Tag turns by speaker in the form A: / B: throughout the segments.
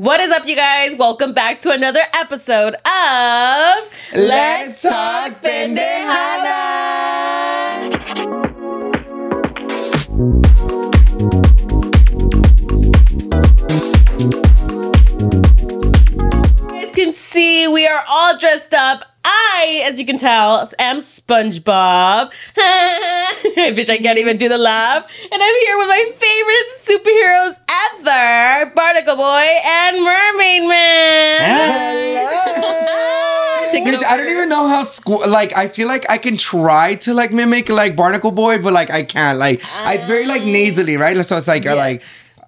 A: What is up, you guys? Welcome back to another episode of
B: Let's Talk Pendejada.
A: You guys can see we are all dressed up. I, as you can tell, am SpongeBob. Bitch, I can't even do the laugh. And I'm here with my favorite superheroes ever Barnacle Boy and Mermaid Man. Take
B: Bitch, I don't even know how school. Like, I feel like I can try to like mimic like Barnacle Boy, but like I can't. Like, it's very like nasally, right? So it's like, uh, like,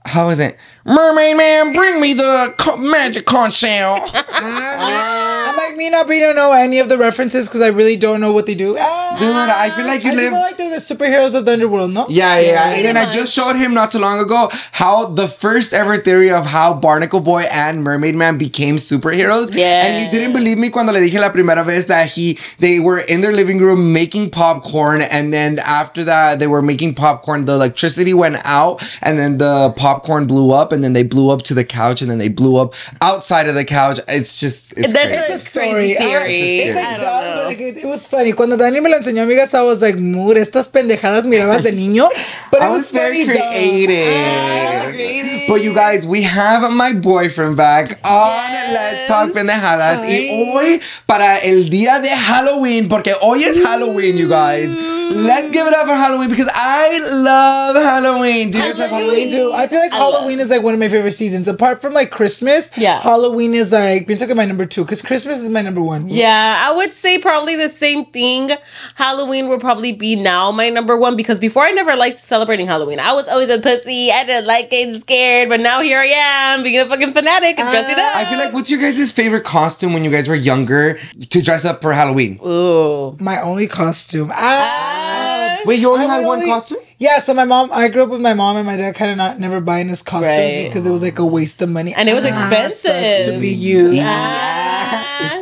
B: how is it? Mermaid man, bring me the co- magic conch shell.
C: Like me not being to know any of the references because I really don't know what they do. Ah,
B: Dude, I feel like you
C: I
B: live.
C: feel like they're the superheroes of the underworld, no?
B: Yeah, yeah, And then I just showed him not too long ago how the first ever theory of how Barnacle Boy and Mermaid Man became superheroes.
A: Yeah.
B: And he didn't believe me cuando le dije la primera vez that he they were in their living room making popcorn and then after that they were making popcorn the electricity went out and then the popcorn blew up and then they blew up to the couch and then they blew up outside of the couch. It's just it's
A: That's
B: crazy.
A: a
C: It's a
A: crazy
C: story. Ah,
A: theory.
C: It's like dumb, but like it, it was funny. Cuando Dani me lo enseñó, amigas, I was like, mood, estas pendejadas mirabas de niño. But it
B: I
C: was,
B: was very
C: funny, dumb. Ah,
B: creative. But you guys, we have my boyfriend back on Let's Talk Pendejadas. Y hoy, para el día de Halloween, porque hoy es Halloween, you guys. Let's give it up for Halloween because I love Halloween. Do you guys love Halloween?
C: too. I feel like Halloween is like one of my favorite seasons. Apart from like Christmas,
A: Yeah.
C: Halloween is like pienso que my number two because Christmas is my number one.
A: Yeah, I would say probably the same thing. Halloween will probably be now my number one because before I never liked celebrating Halloween. I was always a pussy. I didn't like getting scared, but now here I am being a fucking fanatic and dressing up.
B: I feel like what's your guys' favorite costume when you guys were younger to dress up for Halloween?
A: Ooh.
C: My only costume. Ah.
B: Wait, you only
C: I
B: had one
C: only-
B: costume?
C: Yeah, so my mom, I grew up with my mom and my dad kind of not never buying us costumes
A: Right.
C: because it was like a waste of money.
A: And it was
C: Ah,
A: expensive.
C: to be you.
A: Ah.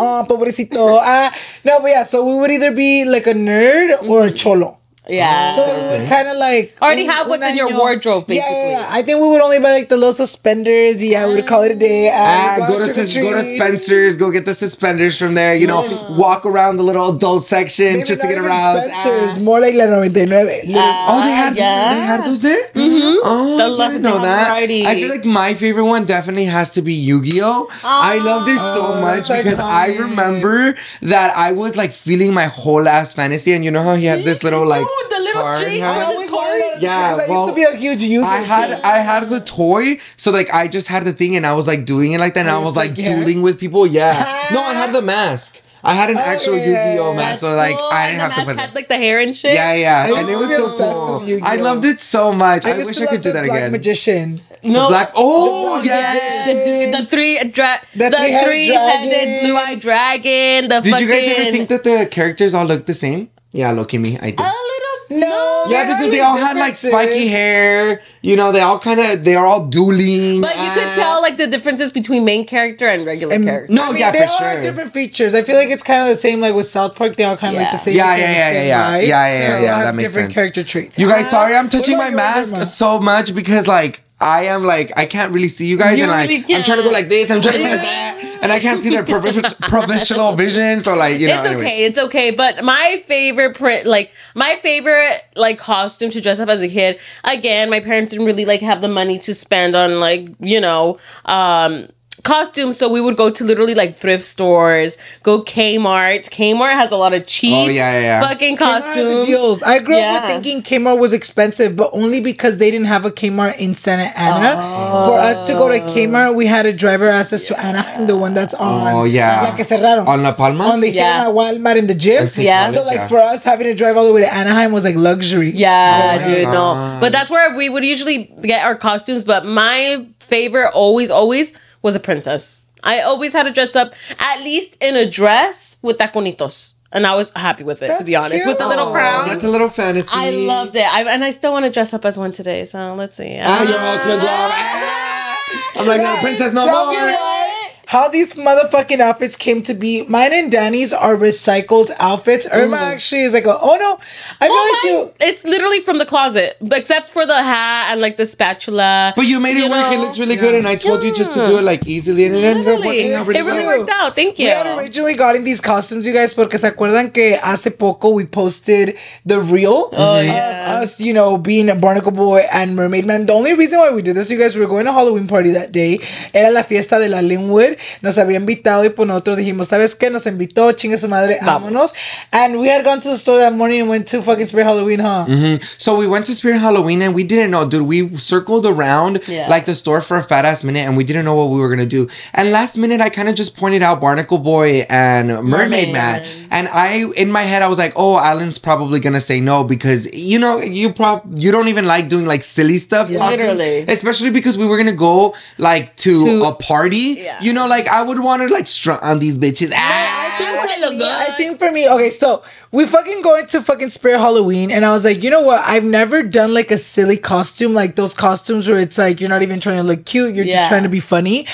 C: Oh, pobrecito. Ah, no, but yeah, so we would either be like a nerd or a cholo.
A: Yeah.
C: So we would kind of like
A: Already
C: un-
A: have what's in your
C: año-
A: wardrobe, basically.
C: Yeah, yeah, I think we would only buy like the little suspenders. Yeah, we would call it a day.
B: Ah,
C: Ah,
B: go to sus- go to Spencer's, go get the suspenders from there. You know, walk around the little adult section just to get aroused.
C: Spencer's,
B: Ah.
C: more like la 99. Little-
B: Oh, they had
A: yeah.
B: they had those there. Mm-hmm. Oh,
A: The
B: I didn't know that.
A: variety.
B: I feel like my favorite one definitely has to be Yu-Gi-Oh. I loved it so
C: Oh,
B: much
C: that's
B: because I remember that I was like feeling my whole ass fantasy, and you know how he had this little like
A: Dude, the little
B: card,
A: shape
B: huh?
A: with
C: I
A: his
C: always
A: card.
C: that
B: Yeah,
C: I
B: well,
C: used to be a huge user.
B: I had I had the toy, so like I just had the thing, and I was like doing it like that, and I was
C: it's
B: like
C: like, yeah.
B: dueling with people. Yeah, no, I had the mask. I had an
C: Oh,
B: actual
C: yeah.
B: Yu-Gi-Oh mask, so like I didn't have to put it.
A: had like the hair and shit.
B: Yeah, yeah,
C: I
B: and it was so cool. I loved it so much. I,
C: used
B: wish I could do that
C: Black
B: again.
C: Magician.
A: No.
B: Black. Oh,
C: Black
B: yeah.
A: Dude, the three dra- the,
C: The three-headed
A: three-headed
C: dragon.
A: blue-eyed dragon. The
B: Did
A: fucking
B: you guys ever think that the characters all looked the same? Yeah, look at me. I did.
A: A little
C: No.
B: yeah, because they all had like spiky hair. You know, they all kind of they are all dueling.
A: But you could tell like the differences between main character and regular
C: And-
A: character.
B: No,
C: I mean,
B: yeah,
C: they
B: for
C: all
B: sure.
C: have different features. I feel like it's kind of the same like with South Park. They all kind of like the same.
B: Yeah, yeah, yeah, yeah, yeah.
C: right?
B: Yeah, yeah, yeah,
C: They all
B: yeah, that makes sense.
C: different
B: sense.
C: character traits.
B: You guys,
C: Ah,
B: sorry, I'm touching my mask so much because like I am like I can't really see you guys,
A: You
B: and like
A: really
B: I'm trying to go like this, I'm trying to go like that, and I can't see their prof- professional vision. So like you know,
A: it's
B: anyways.
A: okay. It's okay. But my favorite print, like my favorite like costume to dress up as a kid. Again, my parents didn't really like have the money to spend on like you know um costumes, so we would go to literally like thrift stores, go Kmart. Kmart has a lot of cheap,
B: Oh, yeah, yeah, yeah.
A: fucking
C: Kmart the
A: costumes.
C: deals. I grew
A: Yeah.
C: up thinking Kmart was expensive, but only because they didn't have a Kmart in Santa Ana. For us to go to oh. Kmart, we had a driver ask us to Anaheim, the one that's oh, on.
B: Oh, yeah.
C: La que cerraron.
B: On La Palma?
C: On the
A: Yeah.
C: yeah. Walmart in the gym.
B: And
A: Yeah.
C: So like for us, having to drive all the way to Anaheim was like luxury.
A: Yeah,
B: Oh my
A: dude, no. But that's where we would usually get our costumes. But my favorite, always, always, was a princess. I always had to dress up at least in a dress with taconitos. And I was happy with it, to be
C: That's
A: honest. With the little crown.
B: That's a little fantasy.
A: I loved it. I, and I still want to dress up as one today. So let's see.
B: Ah, your husband. Ah. I'm like, no, princess, no more.
C: What? how these motherfucking outfits came to be. Mine and Danny's are recycled outfits. Irma mm. actually is like, a, oh no, I feel
A: Oh,
C: like
A: mine,
C: you.
A: it's literally from the closet, except for the hat and like the spatula.
B: But you made it
A: You
B: work. It looks really good, and I told you just to do it like easily, and it ended up working out really
A: It really
B: well.
A: worked out. Thank you.
C: We had originally gotten these costumes, you guys, porque se acuerdan que hace poco we posted the reel
A: Oh,
C: of
A: yeah.
C: us, you know, being a Barnacle Boy and Mermaid Man. The only reason why we did this, you guys, we were going to a Halloween party that day. Era la fiesta de la Linwood. Nos había invitado y pues nosotros dijimos, ¿sabes qué? Nos invitó, chingue su madre, vámonos. And we had gone to the store that morning and went to fucking Spirit Halloween, huh? Mm-hmm.
B: So we went to Spirit Halloween and we didn't know, dude. We circled around
A: Yeah.
B: like the store for a fat ass minute and we didn't know what we were gonna do. And last minute, I kind of just pointed out Barnacle Boy and Mermaid,
A: Mermaid
B: Man.
A: Man.
B: And I, in my head, I was like, oh, Alan's probably gonna say no because you know you prob you don't even like doing like silly stuff. costumes.
A: Literally.
B: especially because we were gonna go like to,
A: To-
B: a party.
A: Yeah.
B: You know, like I would want to like strut on these bitches. Ah!
A: I look good.
C: I think for me, okay, so we fucking go into fucking Spirit Halloween, and I was like, you know what? I've never done like a silly costume, like those costumes where it's like you're not even trying to look cute, you're just trying to be funny.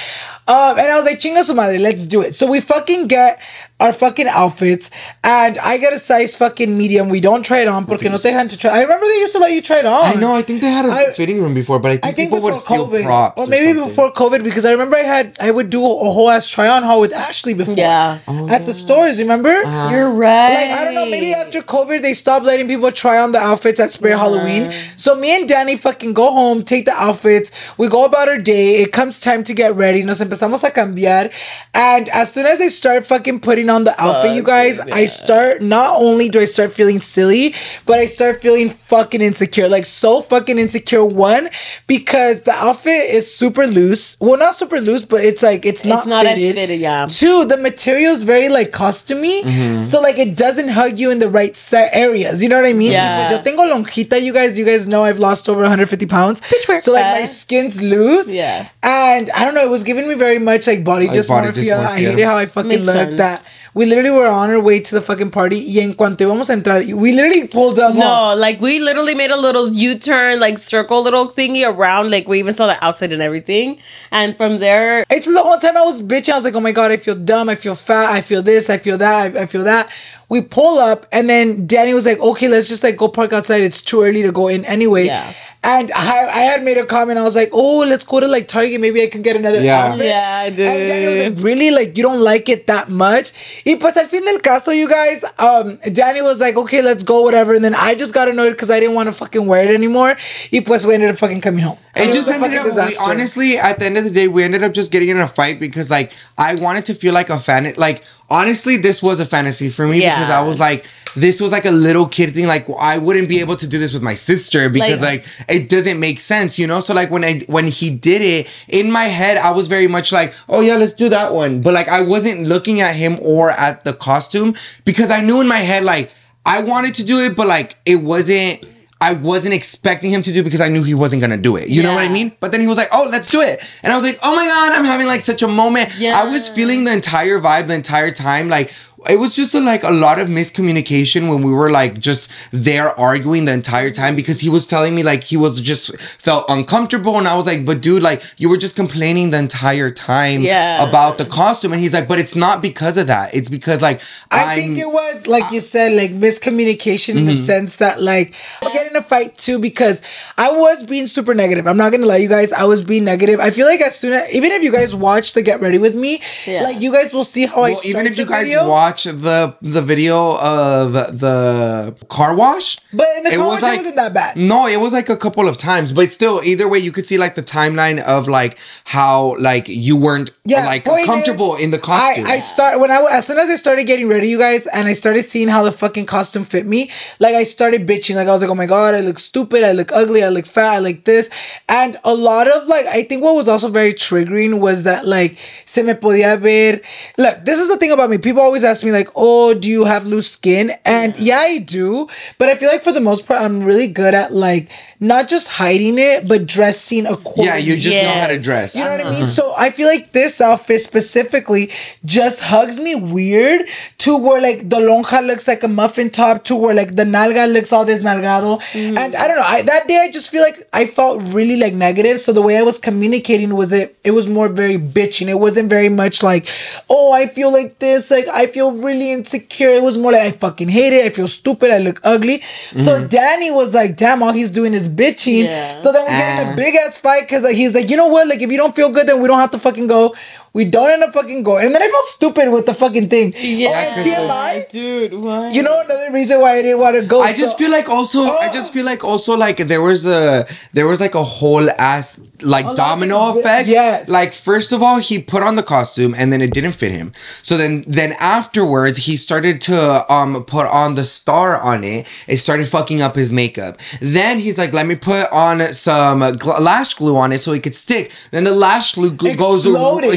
C: Um, and I was like, chinga su madre, let's do it. So we fucking get our fucking outfits, and I get a size fucking medium. We don't try it on porque no se dejan to try. I remember they used to let you try it on.
B: I know. I think they had a
C: I-
B: fitting room before, but I think,
C: I think
B: people would steal
C: COVID,
B: props,
C: or maybe
B: something.
C: before COVID, because I remember I had I would do a whole ass try on haul with Ashley before.
A: Yeah.
C: at the stores. Remember?
A: You're right.
C: Like I don't know, maybe after COVID they stopped letting people try on the outfits at Spirit Halloween. So me and Danny fucking go home, take the outfits, we go about our day. It comes time to get ready. Nos empezamos a cambiar, and as soon as I start fucking putting on the outfit, you guys,
A: Fuck,
C: I start not only do I start feeling silly, but I start feeling fucking insecure, like so fucking insecure. One because the outfit is super loose. Well, not super loose, but it's like it's not
A: it's not as
C: fitted.
A: fitted, yeah.
C: Two, the material is very like costumey, mm-hmm. so like it doesn't hug you in the right set areas. You know what I mean?
A: Yeah.
C: Tipo, yo tengo lonjita, you guys. You guys know I've lost over 150 pounds.
A: Pitchfork
C: So like my skin's loose.
A: Yeah.
C: And I don't know, it was giving me very much like body
B: Like body
C: dysmorphia. I hated how I fucking
A: Makes
C: looked.
A: sense.
C: That we literally were on our way to the fucking party. Y en cuanto íbamos a entrar, we literally pulled up.
A: No, like we literally made a little U-turn, like circle little thingy around. Like we even saw the outside and everything. And from there,
C: It's the whole time I was bitching. I was like, oh my God, I feel dumb. I feel fat. I feel this. I feel that. I, I feel that. We pull up and then Danny was like, okay, let's just like go park outside. It's too early to go in anyway.
A: Yeah.
C: And I, I had made a comment. I was like, oh, let's go to like Target. Maybe I can get another
B: Yeah.
C: outfit.
A: Yeah, I did.
C: And Danny was like, really? Like, you don't like it that much? Y pues al fin del caso, you guys, um, Danny was like, okay, let's go, whatever. And then I just got annoyed because I didn't want to fucking wear it anymore. Y pues we ended up fucking coming home. And
B: It just
C: was a
B: ended
C: fucking
B: up. We,
C: disaster.
B: honestly, at the end of the day, we ended up just getting in a fight because, like, I wanted to feel like a fan. Like, honestly, this was a fantasy for me because I was like, this was like a little kid thing. Like, I wouldn't be able to do this with my sister because,
A: Like-
B: like, it doesn't make sense, you know. So, like, when I when he did it in my head, I was very much like, oh yeah, let's do that one. But like, I wasn't looking at him or at the costume because I knew in my head like I wanted to do it, but like it wasn't. I wasn't expecting him to do because I knew he wasn't gonna do it. You know what I mean? But then he was like, "Oh, let's do it," and I was like, "Oh my god, I'm having like such a moment."
A: Yeah.
B: I was feeling the entire vibe the entire time. Like it was just a, like a lot of miscommunication when we were like just there arguing the entire time because he was telling me like he was just felt uncomfortable, and I was like, "But dude, like you were just complaining the entire time
A: Yeah.
B: about the costume," and he's like, "But it's not because of that. It's because like
C: I
B: I'm."
C: think it was like you said, like miscommunication in the
B: Mm-hmm.
C: sense that like I get in a fight too because I was being super negative. I'm not gonna lie, you guys. I was being negative. I feel like as soon as even if you guys watch the Get Ready with Me,
A: Yeah.
C: like you guys will see how I
B: well, even if you guys
C: video.
B: watch the the video of the car wash,
C: But in the car wash, it wasn't that bad.
B: No, it was like a couple of times, but still, either way, you could see like the timeline of like how like you weren't yeah,
C: like
B: comfortable
C: is,
B: in the costume.
C: I, I start when I as soon as I started getting ready, you guys, and I started seeing how the fucking costume fit me. Like I started bitching. Like I was like, oh my god, I look stupid. I look ugly. I look fat. I look this. And a lot of like, I think what was also very triggering was that like se me podía ver. Look, this is the thing about me. People always ask me like, oh, do you have loose skin? And yeah, I do. But I feel like for the most part, I'm really good at like not just hiding it, but dressing accordingly.
B: Yeah, you just know how to dress.
C: You know what I mean? So I feel like this outfit specifically just hugs me weird to where like the lonja looks like a muffin top to where like the nalga looks all desnalgado.
A: Mm-hmm.
C: And I don't know. I, that day I just feel like I felt really like negative. So the way I was communicating was it it was more very bitching. It wasn't very much like, oh, I feel like this. Like I feel really insecure. It was more like I fucking hate it. I feel stupid. I look ugly. So Danny was like, damn, all he's doing is bitching.
A: Yeah.
C: So then we get in
B: Ah.
C: a big ass fight because like, he's like, you know what? Like, if you don't feel good, then we don't have to fucking go. We don't end up fucking going. And then I felt stupid with the fucking thing.
A: Yeah,
C: Oh, TMI.
A: dude. What?
C: You know another reason why I didn't want to go.
B: I just feel like also I just feel like also like there was a there was like a whole ass like
C: lot
B: domino
C: of
B: effect.
C: yes.
B: Like first of all, he put on the costume and then it didn't fit him. So then then afterwards he started to um put on the star on it. It started fucking up his makeup. Then he's like, let me put on some gl- lash glue on it so it could stick. Then the lash glue gl- goes
C: Exploded.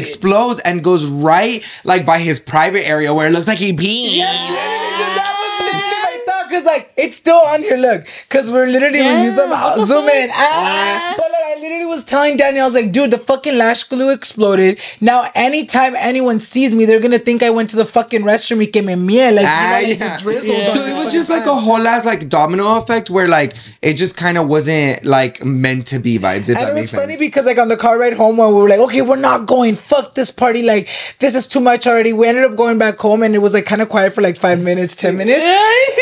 B: And goes right like by his private area where it looks like he peed.
C: That was literally my thought because like it's still on here. Look, because we're literally
A: Yeah,
C: when you zoom,
A: what
C: zoom in. Ah, but like I literally was telling Danny, I was like, dude, the fucking lash glue exploded. Now anytime anyone sees me, they're gonna think I went to the fucking restroom y que me miel. Like,
B: Ah,
C: you know, like
B: yeah.
C: it drizzled.
A: Yeah.
B: So it was just like a whole ass like domino effect where like it just kind of wasn't like meant to be vibes. If
C: And
B: that
C: it
B: makes
C: was funny
B: sense.
C: because like on the car ride home when we were like, okay, we're not going. Fuck this party. Like this is too much already. We ended up going back home and it was like kind of quiet for like five minutes, ten minutes.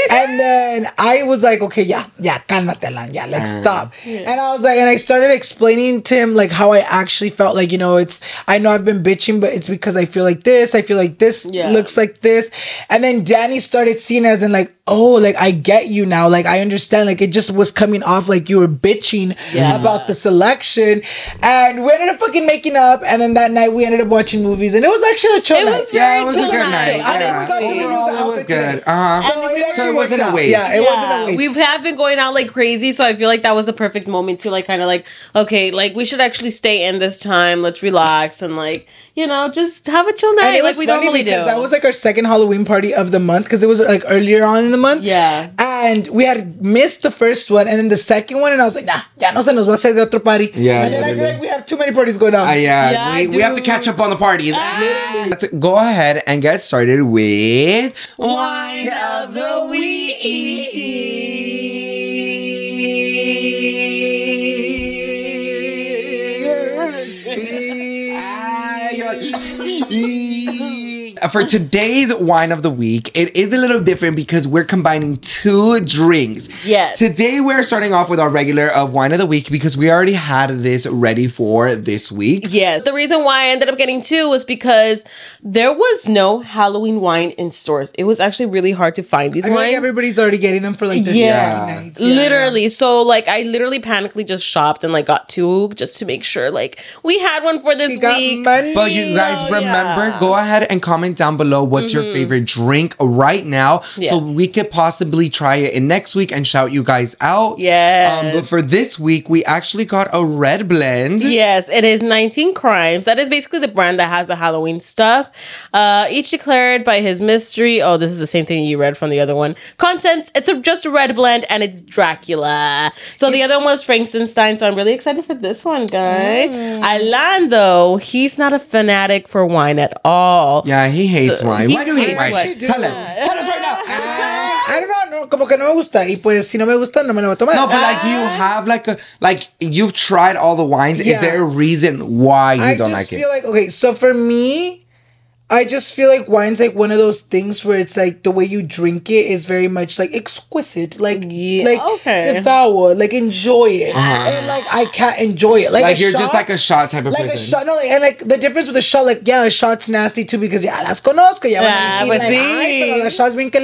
C: and then I was like, okay, yeah, yeah, cálmate, Lan, yeah, like stop. And I was like, and I started explaining to him like how I actually felt like, you know, it's I know I've been bitching, but it's because I feel like this, I feel like this
A: Yeah.
C: looks like this. And then Danny started seeing as in like, oh, like I get you now. Like I understand. Like it just was coming off like you were bitching
A: Yeah.
C: about the selection. And we ended up fucking making up. And then that night we ended up watching movies. And it was actually a chill
A: It
C: night.
A: was
B: Yeah, it was a good night.
C: I think we
B: Yeah.
C: got to use
B: Overall, it was good. Uh huh.
C: So,
A: we
C: actually
B: So it wasn't
C: worked
B: a
C: out.
B: waste.
C: Yeah, it wasn't a waste.
A: We have been going out like crazy, so I feel like that was the perfect moment to like kind of like, okay, like we should actually stay in this time. Let's relax and like, you know, just have a chill night
C: And it
A: like
C: was
A: we
C: funny
A: normally do.
C: because that was like our second Halloween party of the month because it was like earlier on in the month.
A: Yeah.
C: And we had missed the first one and then the second one, and I was like, nah, ya no se nos va a hacer de otro party.
B: Yeah,
C: And then I feel like we have too many parties going on.
B: Uh, yeah,
A: Yeah,
B: we, we have to catch up on the parties. Let's go ahead and get started with wine of the week. For today's wine of the week, it is a little different because we're combining two drinks.
A: Yes.
B: Today we're starting off with our regular of wine of the week because we already had this ready for this week.
A: Yeah. The reason why I ended up getting two was because there was no Halloween wine in stores. It was actually really hard to find these
C: I feel
A: wines.
C: like everybody's already getting them for like the
A: yeah.
C: Yeah.
A: literally. So like I literally panically just shopped and like got two just to make sure like we had one for this
C: She got
A: week.
C: money.
B: But you guys
A: Oh,
B: remember,
A: yeah.
B: Go ahead and comment down below what's your favorite drink right now, so we could possibly try it in next week and shout you guys out.
A: Yes.
B: Um, but for this week, we actually got a red blend.
A: Yes, it is 19 Crimes. That is basically the brand that has the Halloween stuff. Uh, each declared by his mystery. Oh, this is the same thing you read from the other one. Contents, it's a, just a red blend and it's Dracula. So the other one was Frankenstein. So I'm really excited for this one, guys. Alan, though, he's not a fanatic for wine at all.
B: Yeah, he hates
A: So,
B: wine.
A: he
B: Why do you hate
A: hates
B: wine?
A: wine.
B: Tell us. Tell us right now. Ah.
C: I don't know, no, como que no me gusta. Y pues si no me gusta, no me lo voy a tomar.
B: No, but like, do you ah. have like a like you've tried all the wines? Is there a reason why you
C: I
B: don't like
C: just
B: like
C: feel
B: it?
C: like okay, so for me, I just feel like wine's like one of those things where it's like the way you drink it is very much like exquisite, like
A: Yeah,
C: like
A: okay.
C: devour, like enjoy it, and like I can't enjoy it. Like,
B: Like you're just like a shot type of person.
C: like a shot, no, like, and like the difference with a shot, like yeah, a shot's nasty too because yeah, las conozco, ya van
A: Ah,
C: a decir,
A: pues
C: like,
A: sí.
C: ay, shot's bien que.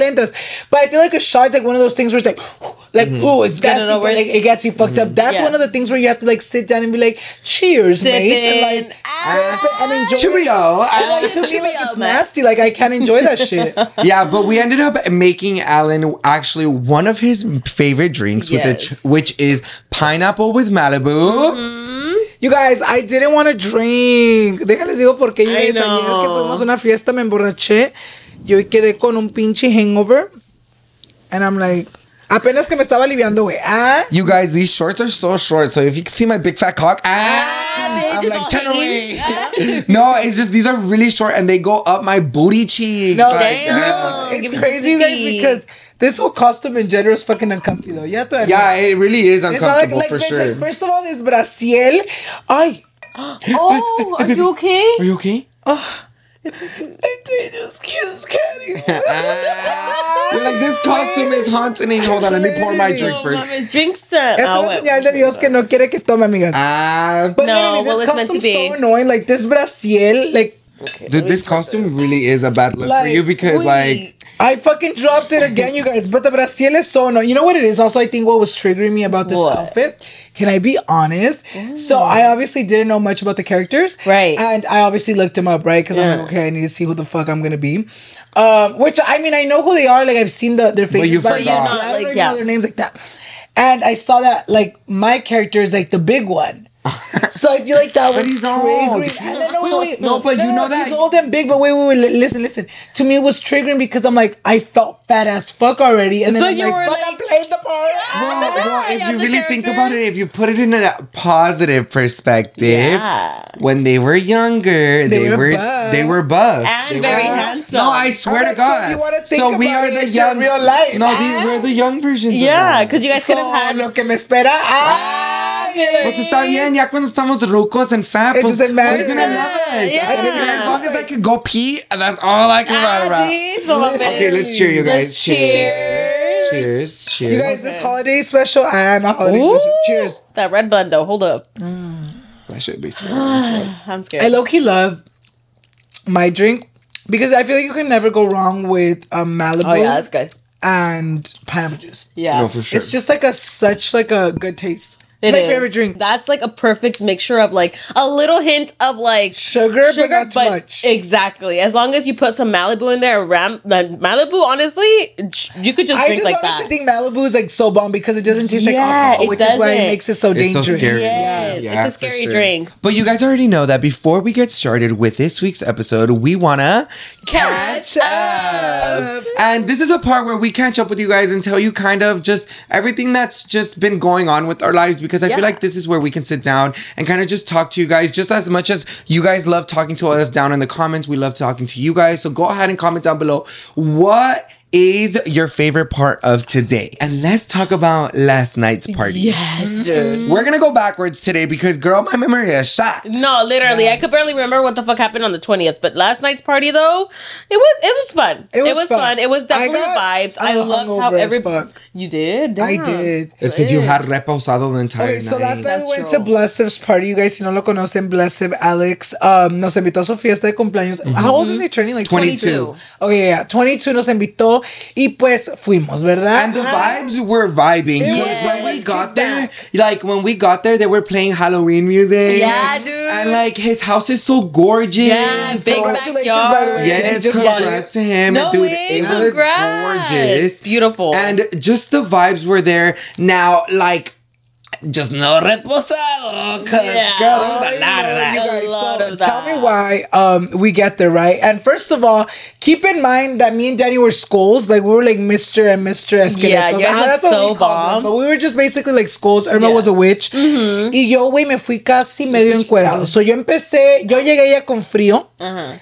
C: But I feel like a shot's like one of those things where it's like, like
B: Mm-hmm.
C: ooh, it's
A: Get it
C: nasty,
A: over
C: but like, it gets you fucked up. That's
A: Yeah.
C: one of the things where you have to like sit down and be like, cheers, mate, and like sip it and enjoy. it.
B: Cheerio.
C: And, like, to me, like, it's nasty. Like I can't enjoy that shit.
B: yeah, but we ended up making Alan actually one of his favorite drinks with it,
A: Yes.
B: which is pineapple with Malibu. Mm-hmm.
C: You guys, I didn't want to drink. Déjales digo porque yo
A: I
C: guys, ayer que fuimos a una fiesta me emborraché. Yo quedé con un pinche hangover. And I'm like, Apenas que me estaba aliviando, güey. Ah.
B: You guys, these shorts are so short. So if you can see my big fat cock, ah, I'm like
A: all
B: turn away. no, it's just these are really short and they go up my booty cheeks.
C: No,
B: like,
A: damn.
B: girl.
C: It's
A: give
C: crazy, you guys, because this whole costume in general is fucking uncomfortable. though. You have to admit.
B: Yeah, it really is
C: It's not
B: uncomfortable for
C: bitch,
B: sure.
C: like, first of all, this Braciel. Ay.
A: Oh, are you okay?
B: Are you okay?
C: I did just kiss Caddy.
B: Ah. You're like this costume is haunting. me. Hold on, let me pour my drink first.
A: mames, drink some.
C: Es
A: Oh,
C: una señal de Dios que no quiere que tome, amigas.
B: Ah,
C: But
A: No,
C: literally,
A: well,
C: this
A: it's meant to
C: costume's
A: be.
C: so annoying. Like this Braciel, like,
A: Okay,
B: dude,
A: let me
B: this costume really is a bad look for you because
C: wait.
B: like
C: I fucking dropped it again, you guys. But the Braciel is so annoying. You know what it is? Also, I think what was triggering me about this
A: What?
C: outfit. Can I be honest? So I obviously didn't know much about the characters,
A: Right.
C: And I obviously looked them up, right? Because I'm like, okay, I need to see who the fuck I'm gonna be. Um, which I mean, I know who they are. Like I've seen the, their faces,
B: you
C: but
B: forgot.
C: I
A: But you're not,
C: don't
A: like,
C: even
A: yeah.
C: know their names like that. And I saw that like my character is like the big one. So I feel like that was
B: But he's
C: triggering.
B: old.
C: And then, no, wait, wait,
B: No, but you know that-
C: he's old and big. But wait, wait, wait. Listen, listen. To me, it was triggering because I'm like, I felt fat as fuck already, and then
A: So
C: I'm
A: you
C: like,
A: were
C: fuck,
A: like-
C: I'm playing the part.
B: Well, well, if you
A: the
B: really think about it, if you put it in a positive perspective,
A: Yeah.
B: when they were younger, they,
C: were
B: were
C: buff.
B: they were buff
A: And
B: They
A: very
B: were-
A: handsome.
B: No, I swear
C: Alright,
B: to
C: so
B: God.
C: you wanna think
B: So we are the young
C: real life.
B: No,
C: Ah.
B: these, we're the young versions.
A: Yeah, because you guys could have had.
C: lo que me espera. Ah, mira.
B: Pues está bien, ya cuando estamos rucos and fat,
C: It
B: pues,
C: doesn't matter.
B: who's gonna love us?
A: Yeah.
B: I think as long as I can go pee, and that's all I can run
A: Ah,
B: around.
A: bitch, no mames.
B: Okay, let's cheer, you guys.
A: Let's cheers.
B: Cheers. Cheers.
C: You guys, this holiday special and a holiday
A: Ooh.
C: special. Cheers.
A: That red blend though. Hold up.
B: That should be sweet. as fuck.
A: I'm scared.
C: I low key love my drink because I feel like you can never go wrong with um, Malibu
A: oh yeah, that's good.
C: and pineapple juice.
A: Yeah.
B: No, for sure.
C: It's just like a such like a good taste. It's
A: It
C: my
A: is.
C: favorite drink.
A: That's like a perfect mixture of like a little hint of like
C: Sugar, sugar but not too much.
A: Exactly. As long as you put some Malibu in there, Ram the Malibu, honestly, you could just
C: I
A: drink
C: just
A: like
C: honestly
A: that.
C: I think Malibu is like so bomb because it doesn't taste like
A: Yeah,
C: alcohol,
A: it
C: which is why it makes it so
B: It's so
C: dangerous.
B: scary.
A: Yes,
B: Yeah,
A: it's a scary
B: sure.
A: drink.
B: But you guys already know that before we get started with this week's episode, we wanna
A: Catch up.
B: And this is a part where we catch up with you guys and tell you kind of just everything that's just been going on with our lives because I
A: Yeah.
B: feel like this is where we can sit down and kind of just talk to you guys just as much as you guys love talking to us down in the comments. We love talking to you guys. So go ahead and comment down below what is your favorite part of today? And let's talk about last night's party.
A: Yes, dude.
B: We're gonna go backwards today because girl, my memory is shot.
A: No, literally, I could barely remember what the fuck happened on the twentieth. But last night's party, though, it was it was fun.
C: It was
A: fun.
C: fun.
A: It was definitely the
C: got
A: vibes. I,
C: little
A: loved how
C: hungover
A: every
C: fuck.
A: you did.
C: I did.
B: It's because you
A: Lit.
B: had reposado the entire
C: Okay, so last
B: night.
C: night we went
A: true.
C: to Blessiv's party. You guys, si no lo conocen, Blessive Alex um, nos invitó a su fiesta de cumpleaños. How old is he turning? Like
B: 22.
C: Okay, yeah, 22 nos invitó y pues fuimos, ¿verdad?
B: And the vibes were vibing
C: It
B: because
C: was
B: when we got there, like when we got there, they were playing Halloween music.
A: Yeah, dude.
B: And like his house is so gorgeous.
A: Yeah, big
B: So-
C: Congratulations,
A: backyard.
C: by the way.
B: Yes,
C: just
B: congrats to him,
A: No
B: dude.
A: way,
B: it was gorgeous,
A: Beautiful.
B: and just the vibes were there. Now, like, just no reposado, cause
A: Yeah.
B: girl, there was a
C: I
B: lot of that.
C: you guys.
A: A
C: So
A: of
C: Tell
A: that.
C: me why um we get there, right? And first of all, keep in mind that me and Danny were skulls. Like we were like Mr. and Mr. Esqueletos.
A: Yeah, you guys
C: Ah,
A: look
C: that's what
A: so
C: we called them. But we were just basically like skulls. Irma
A: Yeah. Mm-hmm.
C: was a witch. Mm-hmm. Y yo, güey, me fui casi medio encuerado. So yo empecé, yo llegué ya con frío.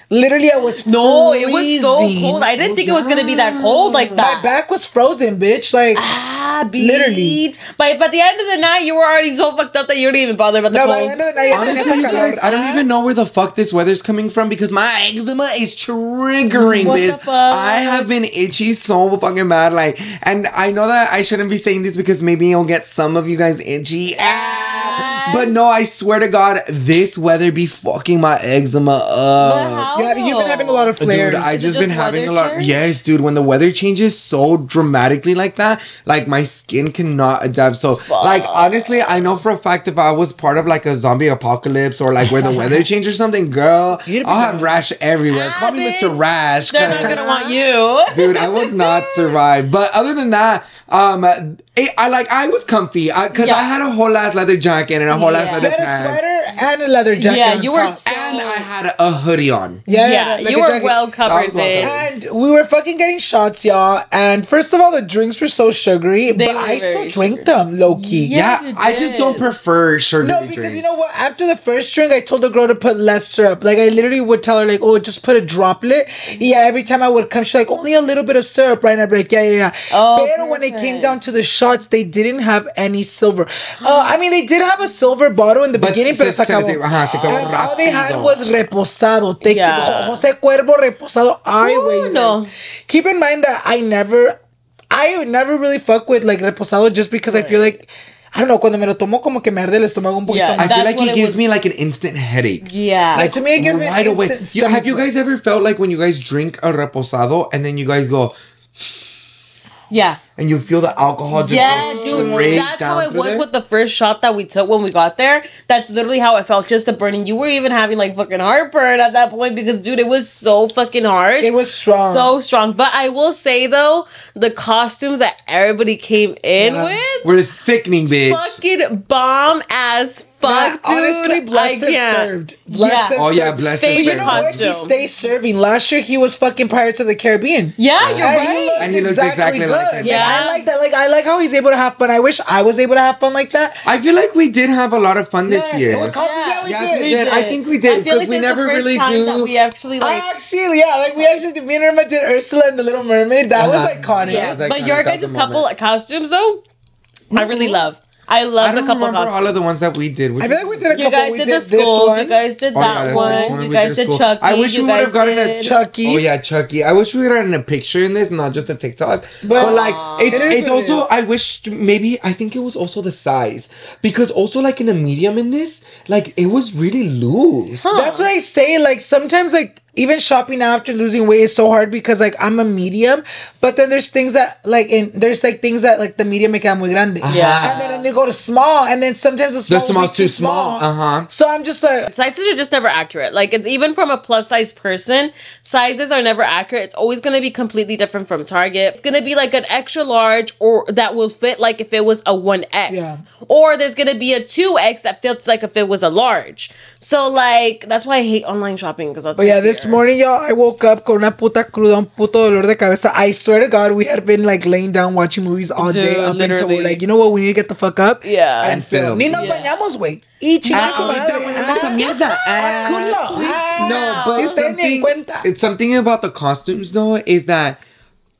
C: Literally, I was
A: no, it was so cold. I didn't think it was gonna be that cold like that.
C: My back was frozen, bitch. Like,
A: Ah, beat.
C: Literally.
A: But by the end of the night, you were already so fucked up that you didn't even bother about the
C: no,
A: cold.
C: but no, no, no,
B: Honestly, you guys, I don't even know where the fuck this weather's coming from because my eczema is triggering,
A: What
B: bitch.
A: the fuck?
B: I have been itchy so fucking bad. Like, and I know that I shouldn't be saying this because maybe it'll get some of you guys itchy. Ah. But no, I swear to God, this weather be fucking my eczema
A: But
B: up.
A: how?
C: Yeah, you've been having a lot of flares.
B: Dude, I
A: Is it
B: just
A: just
B: been having a lot.
A: weather
B: Yes, dude. When the weather changes so dramatically like that, like my skin cannot adapt. So, like honestly, I know for a fact if I was part of like a zombie apocalypse or like where the weather changes or something, girl, I'll have rash everywhere.
A: Ah,
B: Call me. Mr. Rash.
A: They're not gonna want you.
B: Dude, I would not survive. But other than that, um, it, I like I was comfy because
A: Yeah.
B: I had a whole ass leather jacket and a whole ass leather
C: You had
B: pants.
C: Sweater and a leather jacket.
A: Yeah,
C: on
A: you were
C: top.
A: so-
B: And I had a hoodie on.
C: yeah,
A: Yeah,
C: like
A: you were
C: jacket.
A: well covered,
B: Sounds well
C: And we were fucking getting shots, y'all. And first of all, the drinks were so sugary,
A: They
C: but I still
A: very
C: drink
A: sugary.
C: them low key.
A: Yeah.
B: Yeah, I just don't
A: did.
B: prefer sugary
C: No,
B: drinks.
C: because you know what? After the first drink, I told the girl to put less syrup. Like I literally would tell her, like, "Oh, just put a droplet." Yeah, every time I would come, she's like, "Only a little bit of syrup, right?" And I'd be like, "Yeah, yeah, yeah."
A: Oh,
C: but when it came down to the shots, they didn't have any silver. Uh, I mean, they did have a silver bottle in the beginning,
B: But
C: beginning,
B: se-
C: pero se
B: se- ajá, se acabó
C: And all they was reposado. Te-
A: Yeah.
C: Jose Cuervo reposado. Ay, güey.
A: no.
C: Keep in mind that I never, I never really fuck with like reposado just because I feel like. I don't know, cuando me lo tomo como que me arde el estómago un poquito
A: Yeah,
B: I feel like it
A: it
B: gives
A: was-
B: me like an instant headache.
A: Yeah.
C: Like, to me, it gives me
B: right away.
C: instant
B: You- have you guys ever felt like when you guys drink a reposado and then you guys go
A: yeah.
B: and you feel the alcohol just
A: Yeah, dude. That's
B: down
A: how it was
B: there?
A: with the first shot that we took when we got there. That's literally how it felt. Just the burning. You were even having like fucking heartburn at that point because, dude, it was so fucking hard.
C: It was strong.
A: so strong. But I will say though, the costumes that everybody came in
C: Yeah.
A: with,
B: We're sickening, bitch.
A: fucking bomb as fuck,
C: Nah,
A: dude.
C: honestly,
A: I
C: Blessed have
A: can't.
C: served. Blessed
A: Yeah.
B: Oh, yeah,
C: served.
B: Blessed
A: Favorite
B: have
C: You know what? He
A: costume.
C: stays serving. Last year he was fucking Pirates of the Caribbean.
A: Yeah, you're
C: And
A: right.
C: he
B: And he looked exactly like him.
C: Yeah,
A: Yeah.
C: I like that. Like I like how he's able to have fun. I wish I was able to have fun like that.
B: I feel like we did have a lot of fun this
C: Yeah,
B: year.
C: with costumes, yeah, we
B: Yeah,
C: did.
B: we did. I think we did,
A: I feel
B: 'cause
A: like
B: we
A: this
B: never
A: the first
B: really
A: time
B: do-
A: That we actually like.
C: actually, yeah, like we actually did. Me and Irma did Ursula and the Little Mermaid. That was
B: Uh-huh.
C: iconic.
A: yeah,
B: was like
A: but your
B: of-
A: guys' couple costumes though, I really love. I love
B: I
A: the
B: don't
A: couple
B: remember
A: costumes.
B: all of the ones that we did. Which
C: I feel like we did a
A: You
C: couple.
A: guys
C: we
A: did, You guys
C: did
A: the
C: this
A: schools.
C: one.
A: You guys did
B: Oh, yeah,
A: that
B: that's
A: one. You
B: we
A: guys
B: did
A: did. Chucky.
B: I wish
A: you
B: we would have
A: guys
B: gotten a
A: did-
C: Chucky.
B: Oh yeah, Chucky. I wish we would have gotten a picture in this, not just a TikTok. But,
C: But-
B: like, it's
C: It is
B: it's also.
C: is.
B: I wish maybe I think it was also the size because also like in a medium in this, like it was really loose.
C: That's what I say. Like sometimes, like even shopping now after losing weight is so hard because like I'm a medium, but then there's things that like in there's like things that like the medium me queda muy grande.
A: Yeah.
C: And then I need to go to small, and then sometimes the small will be
B: small's too small. Uh-huh.
C: So I'm just like.
A: Sizes are just never accurate. Like it's even from a plus size person, sizes are never accurate. It's always gonna be completely different from Target. It's gonna be like an extra large or that will fit like if it was a one X.
C: Yeah.
A: Or there's gonna be a two X that fits like if it was a large. So like that's why I hate online shopping because that's
C: But yeah, this morning, y'all, I woke up con una puta cruda, un puto dolor de cabeza. I swear to God, we had been like laying down watching movies all day
A: Dude,
C: up until we're like, you know what, we need to get the fuck up.
A: Yeah.
B: And film.
C: Ni nos
A: Yeah.
C: bañamos, güey. Y chingar
B: Ah,
C: su
B: ahorita
C: madre.
B: ponemos esa mierda.
C: Ah, culo. Ah,
B: No, but
C: Ustedes ni en
B: something,
C: cuenta.
B: it's something about the costumes though is that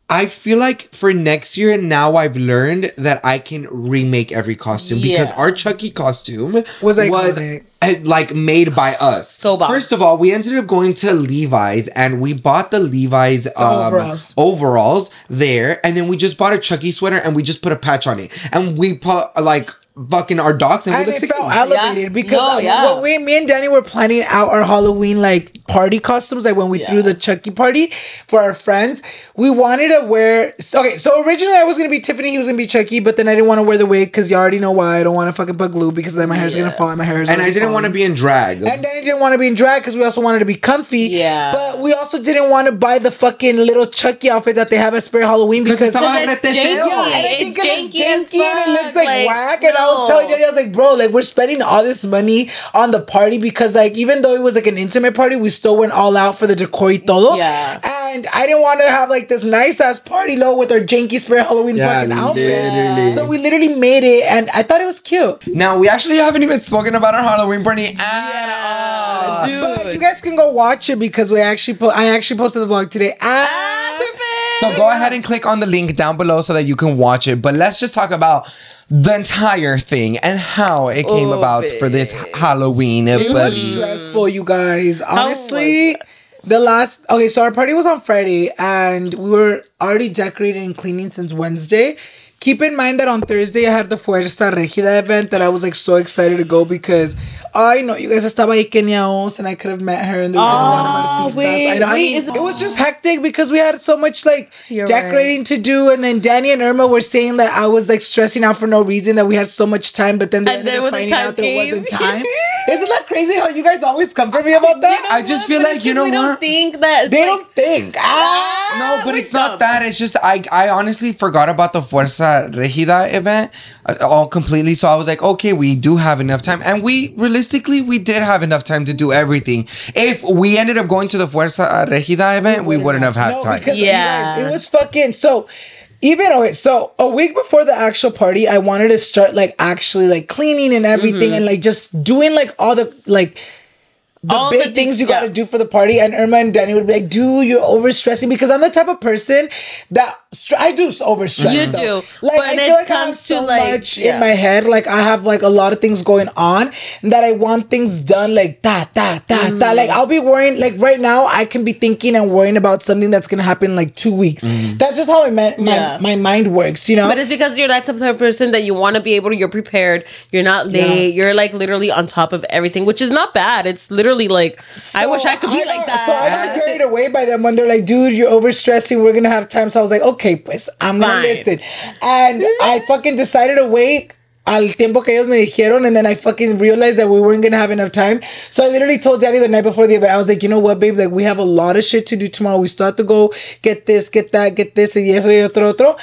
B: I feel like for next year now I've learned that I can remake every costume because our Chucky costume
C: Was
B: was,
C: iconic.
B: uh, like made by us.
A: So bomb.
B: First of all, we ended up going to Levi's and we bought the Levi's um,
C: overalls.
B: overalls there, and then we just bought a Chucky sweater and we just put a patch on it, and we put like fucking our dogs and,
C: and
B: we look
C: it felt
B: sick.
C: elevated
A: Yeah.
C: because
A: No,
C: uh,
A: yeah.
C: when we, me and Danny were planning out our Halloween like party costumes, like when we
A: Yeah.
C: threw the Chucky party for our friends, we wanted to wear. Okay, so originally I was gonna be Tiffany, he was gonna be Chucky, but then I didn't want to wear the wig because you already know why. I don't want to fucking put glue because then my hair's gonna fall and my hair is.
B: and I didn't want to be in drag.
C: And Danny didn't want to be in drag because we also wanted to be comfy.
A: Yeah.
C: But we also didn't want to buy the fucking little Chucky outfit that they have at Spirit Halloween
B: Because
C: because
A: it's
B: rete
A: janky.
C: and
A: It's
C: it looks
A: janky
C: janky and it looks like,
A: like,
C: whack. And I was telling Daddy, I was like, bro, like we're spending all this money on the party because like even though it was like an intimate party, we still went all out for the decor y todo.
A: Yeah.
C: And I didn't want to have like this nice ass party low with our janky spirit Halloween
B: Yeah,
C: fucking outfit.
B: literally.
C: So we literally made it and I thought it was cute.
B: Now we actually haven't even spoken about our Halloween party at all.
A: Dude.
C: But you guys can go watch it because we actually po- I actually posted the vlog today.
A: Perfect.
B: So go ahead and click on the link down below so that you can watch it. But let's just talk about the entire thing and how it came
A: Oh,
B: about for this. Halloween
C: It was stressful, you guys. Honestly, the last okay, so our party was on Friday and we were already decorating and cleaning since Wednesday. Keep in mind that on Thursday I had the Fuerza Regida event that I was like so excited to go because I know you guys estaba ahí Kenia Os and I could have met her and there was like a lot of ah, Vistas.
A: wait,
C: I know. I mean,
A: is-
C: it was just ah. hectic because we had so much like
A: You're
C: decorating to do, and then Danny and Irma were saying that I was like stressing out for no reason that we had so much time, but then they
A: And
C: ended up
A: when the
C: finding out there
A: came-
C: wasn't time. Isn't that crazy how you guys always come for me about that?
B: I just feel
A: But
B: like you know
A: we
B: what?
A: don't think that
C: they
A: like-
C: don't think. Ah.
B: No, ah, but
A: we're
B: it's not that. It's just I I honestly forgot about the Fuerza Regida event uh, all completely. So I was like, okay, we do have enough time, and we realistically we did have enough time to do everything. If we ended up going to the Fuerza Regida event, we wouldn't have had
C: No,
B: time.
C: because
A: Yeah.
C: guys, it was fucking so. Even okay, so a week before the actual party, I wanted to start like actually like cleaning and everything,
A: Mm-hmm.
C: and like just doing like all the like the
A: All the
C: big
A: things-
C: things you
A: yeah.
C: got to do for the party. And Irma and Danny would be like, "Dude, you're overstressing," because I'm the type of person that str- I do overstress.
A: You
C: though.
A: do,
C: Like
A: but
C: I
A: it
C: feel like I have
A: comes to,
C: so
A: like,
C: much
A: yeah.
C: in my head. Like I have like a lot of things going on that I want things done like that, that, that,
A: Mm.
C: that. Like I'll be worrying. Like right now, I can be thinking and worrying about something that's gonna happen in like two weeks. That's just how my ma- my,
A: Yeah.
C: my mind works. You know.
A: But it's because you're that type of person that you want to be able to. You're prepared. You're not late. You're like literally on top of everything, which is not bad. It's literally like I wish I could be
C: got-
A: like that.
C: So I got carried away by them when they're like, dude, you're overstressing. We're going to have time. So I was like, okay, pues, I'm
A: Fine.
C: to listen. And I fucking decided to wait al tiempo que ellos me dijeron. And then I fucking realized that we weren't going to have enough time. So I literally told daddy the night before the event, I was like, you know what, babe? Like, we have a lot of shit to do tomorrow. We still have to go get this, get that, get this, y eso, y otro, otro.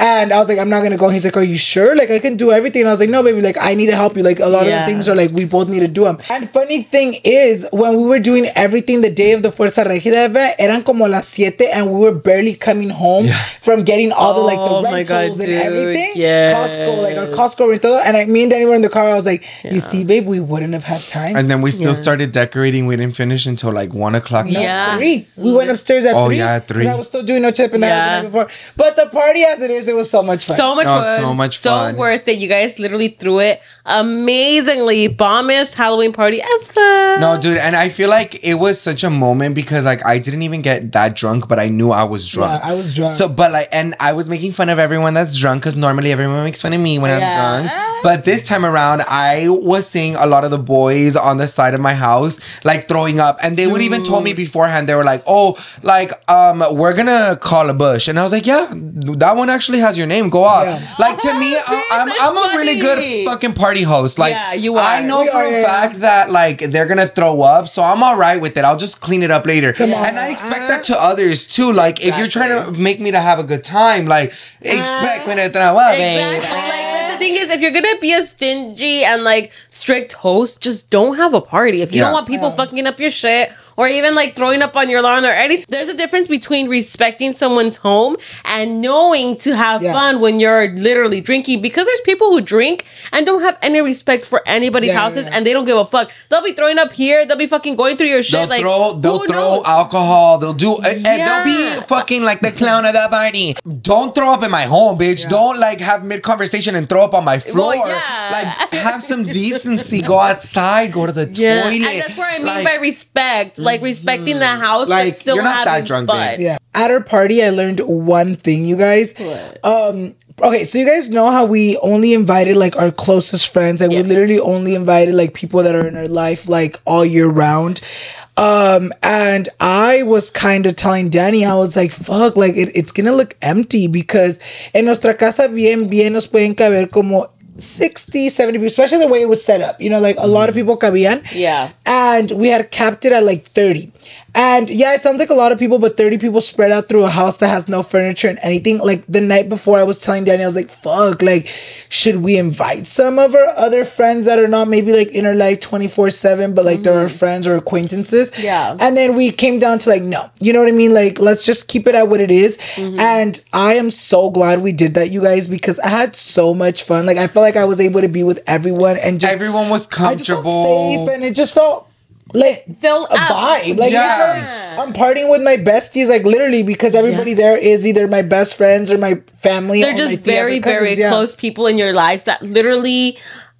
C: And I was like, I'm not going to go. He's like, are you sure? Like, I can do everything. And I was like, no, baby, like, I need to help you. Like, a lot
A: Yeah.
C: of the things are like, we both need to do them. And funny thing is, when we were doing everything the day of the Fuerza Regida event, eran como las siete, and we were barely coming home from getting all the like
A: Oh
C: the
A: my God,
C: rentals and
A: dude,
C: everything.
A: Yeah.
C: Costco, like our Costco rental. And I, me and Danny were in the car. I was like, you see, babe, we wouldn't have had time.
B: and then we still
A: Yeah.
B: started decorating. We didn't finish until like one o'clock.
C: No,
A: Yeah.
C: three. We went upstairs at
B: Oh,
C: three.
B: yeah, three.
C: I was still doing no chip and that
A: Yeah.
C: was the night before. But the party as it is, it was so much fun.
A: so much
B: No,
A: fun.
B: so much
A: so
B: fun.
A: worth it. You guys literally threw it amazingly. Bombest Halloween party ever.
B: No, dude, and I feel like it was such a moment because like I didn't even get that drunk, but I knew I was drunk.
C: Yeah, I was drunk.
B: So, but like, and I was making fun of everyone that's drunk because normally everyone makes fun of me when
A: Yeah.
B: I'm drunk. But this time around, I was seeing a lot of the boys on the side of my house like throwing up, and they would even told me beforehand they were like, "Oh, like um, we're gonna call a bush," and I was like, "Yeah, that one actually has your name. Go out."
C: Yeah.
B: Like to me, oh, I- I'm, I'm a really good fucking party host. Like,
A: Yeah, you
B: I know
C: We
B: for
C: are,
B: a
C: yeah.
B: fact that like they're gonna throw up, so I'm all right with it. I'll just clean it up later.
C: Tomorrow.
B: And I expect that to others too. Like if you're trying to make me to have a good time, like uh, expect me to throw up. Eh?
A: Exactly. Like the thing is, if you're gonna be a stingy and like strict host, just don't have a party. If you
B: Yeah.
A: don't want people fucking up your shit or even like throwing up on your lawn or anything, there's a difference between respecting someone's home and knowing to have
C: Yeah.
A: fun when you're literally drinking. Because there's people who drink and don't have any respect for anybody's
C: Yeah,
A: houses
C: yeah.
A: and they don't give a fuck. They'll be throwing up here. They'll be fucking going through your shit.
B: They'll
A: like
B: throw, they'll throw
A: knows?
B: alcohol. They'll do, and they'll be fucking like the clown of that party. Don't throw up in my home, bitch. Don't like have mid conversation and throw up on my floor.
A: yeah.
B: Like have some decency. Go outside. Go to the
A: Yeah,
B: toilet.
A: and that's what I mean
B: Like,
A: by respect, like respecting the house,
B: Like,
A: but still
B: you're not that drunk,
A: fun.
C: Yeah. At our party, I learned one thing, you guys.
A: What?
C: Um. Okay, so you guys know how we only invited like our closest friends, and
A: Yeah.
C: we literally only invited like people that are in our life like all year round. Um, and I was kind of telling Danny, I was like, fuck, like it, it's gonna look empty because en nuestra casa bien, bien nos pueden caber como 60, 70 people, especially the way it was set up. You know, like a lot of mm-hmm. people cabían.
A: Yeah.
C: And we had capped it at like 30. And yeah, it sounds like a lot of people, but 30 people spread out through a house that has no furniture and anything. Like the night before, I was telling Danny, I was like, fuck, like, should we invite some of our other friends that are not maybe like in our life 24 7, but like they're our mm-hmm. friends or acquaintances?
A: Yeah.
C: And then we came down to like, no, you know what I mean? Like, let's just keep it at what it is. Mm-hmm. And I am so glad we did that, you guys, because I had so much fun. Like, I felt like I was able to be with everyone and just
B: Everyone was
C: I just felt
B: comfortable.
C: safe and it just felt like
A: Fill
C: a
A: up.
C: vibe. Like,
B: Yeah.
C: yeah. I'm partying with my besties, like literally, because everybody there is either my best friends or my family.
A: They're
C: or
A: just
C: tias or
A: very, very
C: yeah.
A: close people in your lives that literally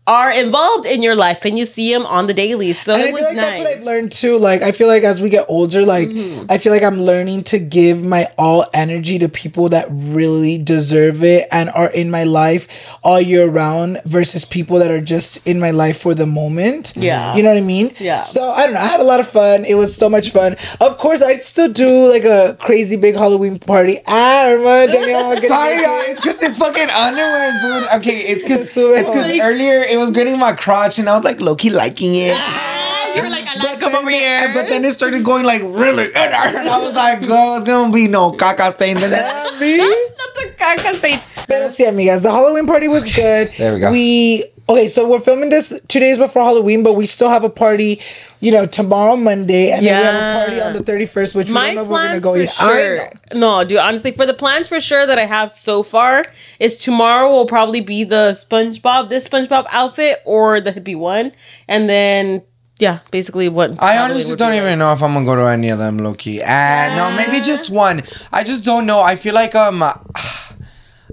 A: are involved in your life and you see them on the daily. So
C: And I
A: it
C: feel
A: was
C: like
A: nice.
C: that's what I've learned too. Like I feel like as we get older, like
A: Mm-hmm.
C: I feel like I'm learning to give my all energy to people that really deserve it and are in my life all year round versus people that are just in my life for the moment.
A: Yeah.
C: You know what I mean?
A: Yeah.
C: So I don't know. I had a lot of fun. It was so much fun. Of course, I'd still do like a crazy big Halloween party. Ah, Irma, Danielle, get
B: Sorry,
C: naked.
B: y'all. It's because this fucking underwear, dude. Okay, it's because
C: Sube
B: it's because
A: Like-
B: earlier it was getting my crotch, and I was like low key liking it.
A: Ah, you were like, I like
B: But
A: over here.
B: but then it started going like really, and I was like, "Girl, it's gonna be no caca stain." Then,
C: Me?
A: Not the caca stain.
C: Pero sí, amigas, the Halloween party was good.
B: There we go.
C: We okay, so we're filming this two days before Halloween, but we still have a party, you know, tomorrow Monday, and then we have a party on the thirty first, which we don't know if we're gonna go
A: for
C: yet.
A: Sure. No, dude. Honestly, for the plans for sure that I have so far is tomorrow will probably be the SpongeBob, this SpongeBob outfit, or the hippie one, and then yeah, basically what.
B: I honestly don't even
A: like.
B: know if I'm gonna go to any of them, Loki. And Uh, no, maybe just one. I just don't know. I feel like um.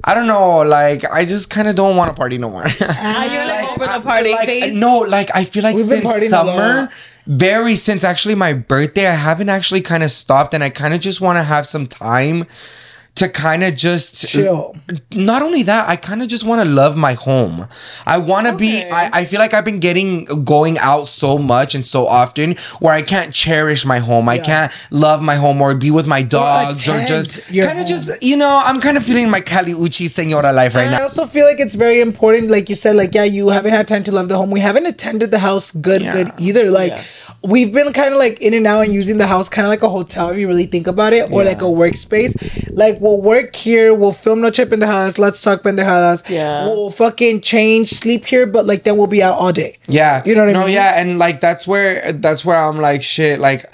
B: I don't know, like I just kind of don't want to party no more.
A: Ah, you're like, over
B: I-
A: the party
B: like,
A: phase.
B: No, like I feel like
C: We've
B: since
C: partying
B: summer, very since actually my birthday, I haven't actually kind of stopped, and I kind of just want to have some time to kind of just
C: Chill.
B: Not only that, I kind of just want to love my home. I want to be. I, I feel like I've been getting going out so much and so often where I can't cherish my home. I can't love my home or be with my dogs or,
C: attend
B: just kind of just you know. I'm kind of feeling my Cali Uchi Senora life right
C: And I
B: now.
C: also feel like it's very important, like you said, like yeah, you haven't had time to love the home. We haven't attended the house good,
B: Yeah.
C: good either. Like
A: Yeah.
C: we've been kind of like in and out and using the house kind of like a hotel if you really think about it, or
B: Yeah.
C: like a workspace. Like we'll work here, we'll film no chip in the house, let's talk pendejadas.
A: Yeah.
C: We'll fucking change, sleep here, but like then we'll be out all day.
B: Yeah.
C: You know what I mean?
B: no,
C: mean?
B: yeah, and like that's where that's where I'm like shit. Like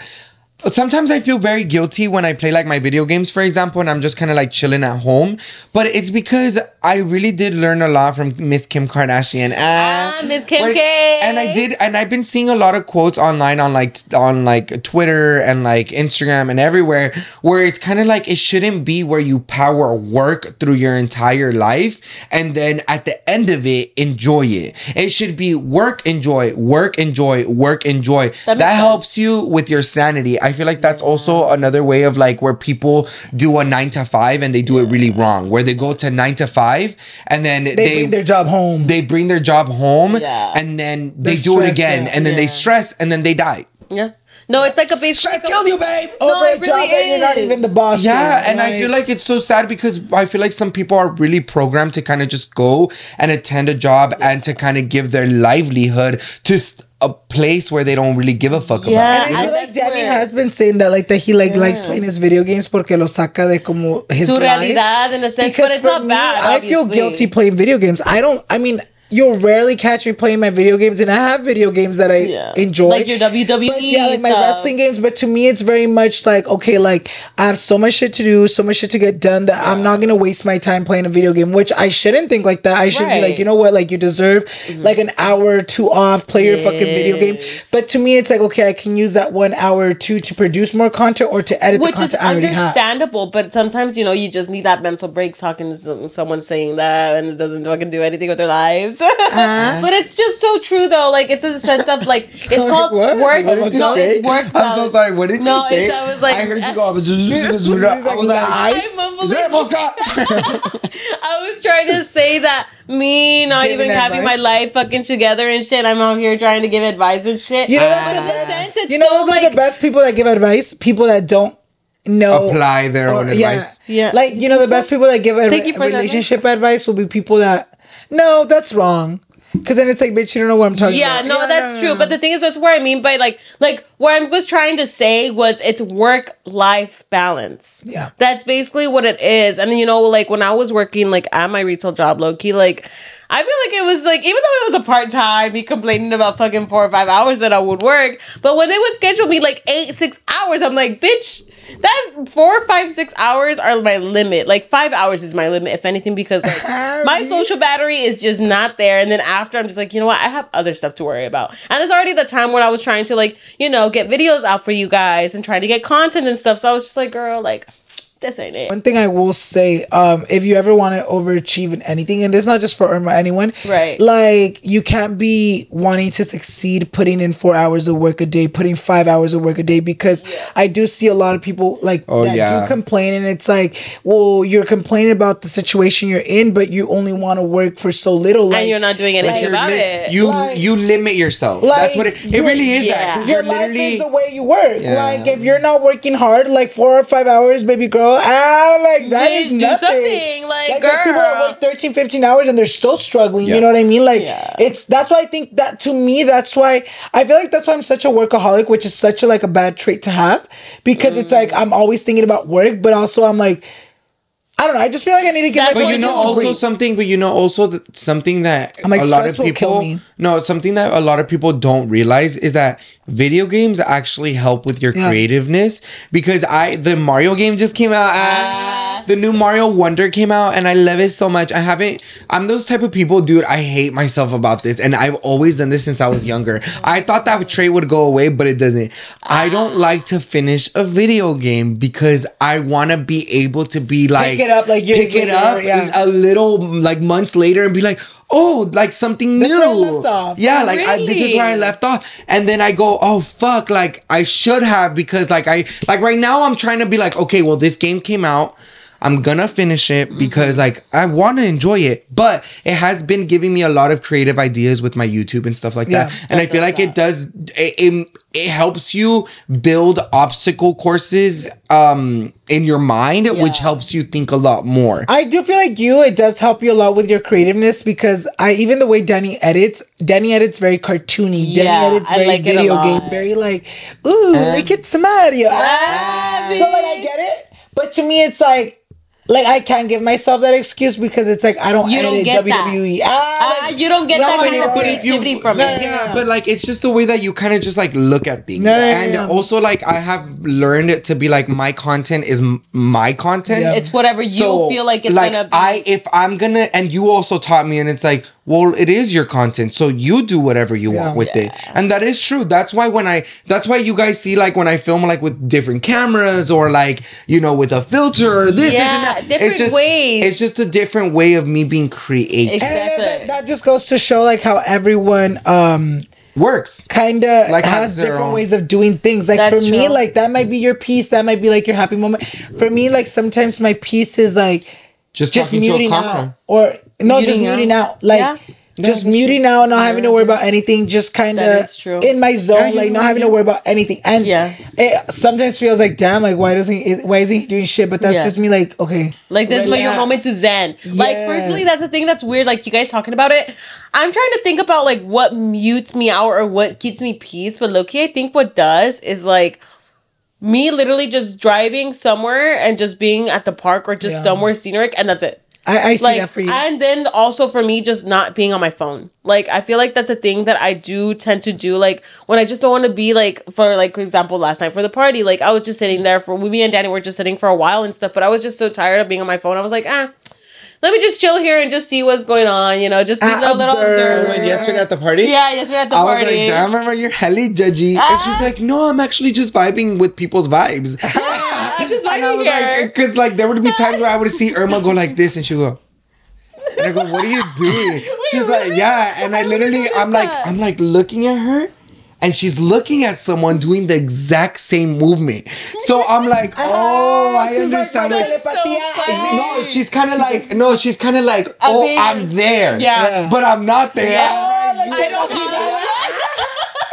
B: sometimes I feel very guilty when I play like my video games, for example, and I'm just kind of like chilling at home. But it's because I really did learn a lot from Miss Kim Kardashian.
A: Ah,
B: And
A: Miss Kim K.
B: And I did, and I've been seeing a lot of quotes online on like on like Twitter and like Instagram and everywhere, where it's kind of like it shouldn't be where you power work through your entire life, and then at the end of it, enjoy it. It should be work, enjoy, work, enjoy, work, enjoy.
A: That
B: That, helps you with your sanity. I feel like that's also another way of like where people do a nine to five and they do it really wrong, where they go to nine to five and then
C: They,
B: they
C: bring their job home.
B: they bring their job home
A: Yeah.
B: and then they
C: They're
B: do it again
C: out.
B: and then they stress and then they die.
A: Yeah. No, it's like a basic.
B: Stress kills you, babe.
C: over
A: No,
C: a
A: it
C: job
A: really
C: that you're not
A: is.
C: even the boss.
B: Yeah,
C: of,
B: and I feel like it's so sad because I feel like some people are really programmed to kind of just go and attend a job and to kind of give their livelihood to s- a place where they don't really give a fuck
A: Yeah.
B: about.
C: And I
A: I-
C: feel like Danny
A: where-
C: has been saying that, like that he like likes playing his video games porque lo saca de como his
A: Su
C: life.
A: in a sense,
C: Because
A: but it's not
C: me,
A: bad.
C: I feel guilty playing video games. I don't. I mean, you'll rarely catch me playing my video games, and I have video games that I
A: Yeah.
C: enjoy.
A: Like your WWE
C: But yeah, like my
A: stuff.
C: wrestling games. But to me, it's very much like okay, like I have so much shit to do, so much shit to get done that I'm not gonna waste my time playing a video game. Which I shouldn't think like that. I should be
A: Right. Mm-hmm.
C: like, you know what, like you deserve like an hour or two off, play your fucking video game. But to me, it's like okay, I can use that one hour or two to produce more content or to edit
A: Which
C: the
A: is
C: content I already have.
A: understandable, but sometimes you know you just need that mental break talking to some, someone saying that and it doesn't fucking do anything with their lives.
C: Uh-huh.
A: but it's just so true though. Like it's in the sense of like it's called
C: What?
A: work.
C: What did you
A: no,
C: say?
A: it's work.
B: I'm so sorry. What did
A: No,
B: you say?
A: I was like-
B: I heard you go. I was, I was like,
A: I mumbled
B: is there a postcard?
A: I was trying to say that me not
C: Giving
A: even having my life fucking together and shit. I'm out here trying to give advice and shit.
C: You know,
A: But
C: those are the best-
A: sense,
C: you know,
A: still
C: those are
A: like
C: the best people that give advice. People that don't know
B: Apply their own
C: or- yeah.
B: advice.
A: Yeah.
C: Like you know, the best people that give advi-
A: Thank you for that
C: relationship advice will be people that. No, that's wrong. Because then it's like, bitch, you don't know what I'm talking about.
A: Yeah,
C: about.
A: no, that's true. But the thing is, that's where I mean by like, like what I was trying to say was it's work life balance.
C: Yeah.
A: that's basically what it is. And you know, like when I was working like at my retail job, low key, like I feel like it was like even though it was a part time, me complaining about fucking four or five hours that I would work, but when they would schedule me like eight, six hours, I'm like, bitch. That four, five, six hours are my limit. Like five hours is my limit, if anything, because like my social battery is just not there. And then after, I'm just like, you know what? I have other stuff to worry about. And it's already the time when I was trying to like, you know, get videos out for you guys and trying to get content and stuff. So I was just like, girl, like, this ain't it.
C: One thing I will say, um, if you ever want to overachieve in anything, and this is not just for Irma, anyone,
A: Right.
C: Like you can't be wanting to succeed, putting in four hours of work a day, putting five hours of work a day, because I do see a lot of people like
B: Oh,
C: that
B: yeah.
C: do complain, and it's like, well, you're complaining about the situation you're in, but you only want to work for so little, like
A: and you're not doing anything
B: You're
A: about
B: li-
A: it.
B: You
C: Like-
B: you limit yourself.
C: Like,
B: That's what it. It really is that
A: yeah.
B: because
C: your
B: you're
C: life
B: literally.
C: is the way you work.
B: Yeah.
C: Like if you're not working hard, like four or five hours, baby girl, ah, like that
A: Do-
C: is
A: do
C: nothing.
A: something, like, like
C: there's people that
A: girl.
C: work 13, 15 hours and they're still struggling.
B: Yeah.
C: You know what I mean? Like
A: Yeah.
C: it's that's why I think that to me, that's why I feel like that's why I'm such a workaholic, which is such a like a bad trait to have because it's like I'm always thinking about work, but also I'm like. I don't know. I just feel like I need to give
A: That's
C: myself
B: But you know, also
C: breathe.
B: something. But you know, also that something that
C: I'm like,
B: a lot of
C: stress will kill
B: people. No, something that a lot of people don't realize is that video games actually help with your
C: Yeah.
B: creativeness. Because I, the Mario game just came out. Ah, the new Mario Wonder came out, and I love it so much. I haven't. I'm those type of people, dude. I hate myself about this, and I've always done this since I was younger. I thought that trait would go away, but it doesn't. I don't ah. like to finish a video game because I want to be able to be like pick
C: it up, like,
B: pick it
C: later,
B: up
C: yeah.
B: a little like months later and be like, oh, like something
C: That's
B: new.
C: where I left off.
B: Yeah, oh, like I, this is where I left off, and then I go, oh fuck, like I should have because like I like right now I'm trying to be like, okay, well this game came out. I'm gonna finish it because like I want to enjoy it, but it has been giving me a lot of creative ideas with my YouTube and stuff like
C: Yeah,
B: that. And I feel like it does it, it, it helps you build obstacle courses um in your mind, which helps you think a lot more.
C: I do feel like you, it does help you a lot with your creativeness because I even the way Danny edits, Danny edits very cartoony. Danny
A: Yeah,
C: edits
A: I
C: very
A: like it a
C: video
A: lot.
C: game, very like, ooh, look at Mario. Ah. So like I get it, but to me it's like. Like I can't give myself that excuse because it's like I don't
A: You don't get that.
C: WWE. Ah,
A: Ah,
C: like,
A: you don't get that kind of
C: but
B: if you-
A: creativity from
C: No,
A: it.
C: no,
B: yeah, but like it's just the way that you kind of just like look at things,
C: No, no, no,
B: and
C: no.
B: also like I have learned to be like my content is m- my content.
C: Yeah.
A: It's whatever you feel like it's
B: like
A: gonna be.
B: I if I'm gonna and you also taught me, and it's like, well, it is your content, so you do whatever you
C: Yeah.
B: want with it, and that is true. That's why when I that's why you guys see like when I film like with different cameras or like you know with a filter or this, this
A: Yeah,
B: and that.
A: different
B: it's just,
A: ways.
B: It's just a different way of me being creative.
A: Exactly.
C: and then that, that just goes to show like how everyone um
B: Works.
C: kind of
B: Like,
C: has
B: has
C: different
B: own-
C: ways of doing things. Like
A: That's
C: for me,
A: true.
C: like that might be your piece, that might be like your happy moment. For me, like sometimes my piece is like
B: Just,
C: just
B: talking to a
C: muting
B: camera.
C: out, or no, just
A: Muting out.
C: out, like.
A: Yeah.
C: Just muting out, not having to worry about anything, just kind of in my zone,
B: Yeah,
C: like not having to worry about anything. And
A: Yeah.
C: it sometimes feels like, damn, like why doesn't he, why isn't he doing shit? But that's
A: Yeah.
C: just me, like okay,
A: Like this is like your
C: relax.
A: moment to zen. Like
C: Yes.
A: personally, that's the thing that's weird. Like you guys talking about it, I'm trying to think about like what mutes me out or what keeps me peace. But low-key, I think what does is like me literally just driving somewhere and just being at the park or just
C: Yeah.
A: somewhere scenic, and that's it.
C: I, I see
A: Like,
C: that for you.
A: and then also for me, just not being on my phone. Like, I feel like that's a thing that I do tend to do. Like, when I just don't want to be like, for like, for example, last night for the party, like, I was just sitting there for we me and Danny were just sitting for a while and stuff. But I was just so tired of being on my phone. I was like, ah, let me just chill here and just see what's going on. You know, just be
C: Ah,
A: a little
C: observe.
A: observer.
B: yesterday at the party.
A: Yeah, yesterday at the
B: I was like, damn, remember you're hella judgy. and she's
A: Ah.
B: like, no, I'm actually just vibing with people's vibes.
A: I'm just
B: and I was
A: here.
B: like, because like there would be times where I would see Irma go like this, and she go. And I go, what are you doing? She's like, yeah. And I
A: I
B: literally, I'm like,
A: that.
B: I'm like looking at her, and she's looking at someone doing the exact same movement. So I'm like, oh, I
C: she's like,
B: understand.
C: my
A: so
B: no, she's kind of like, no, she's kind of like, oh, I'm there.
A: Yeah.
B: But I'm not there.
A: Yeah.
B: I'm like,
A: I don't have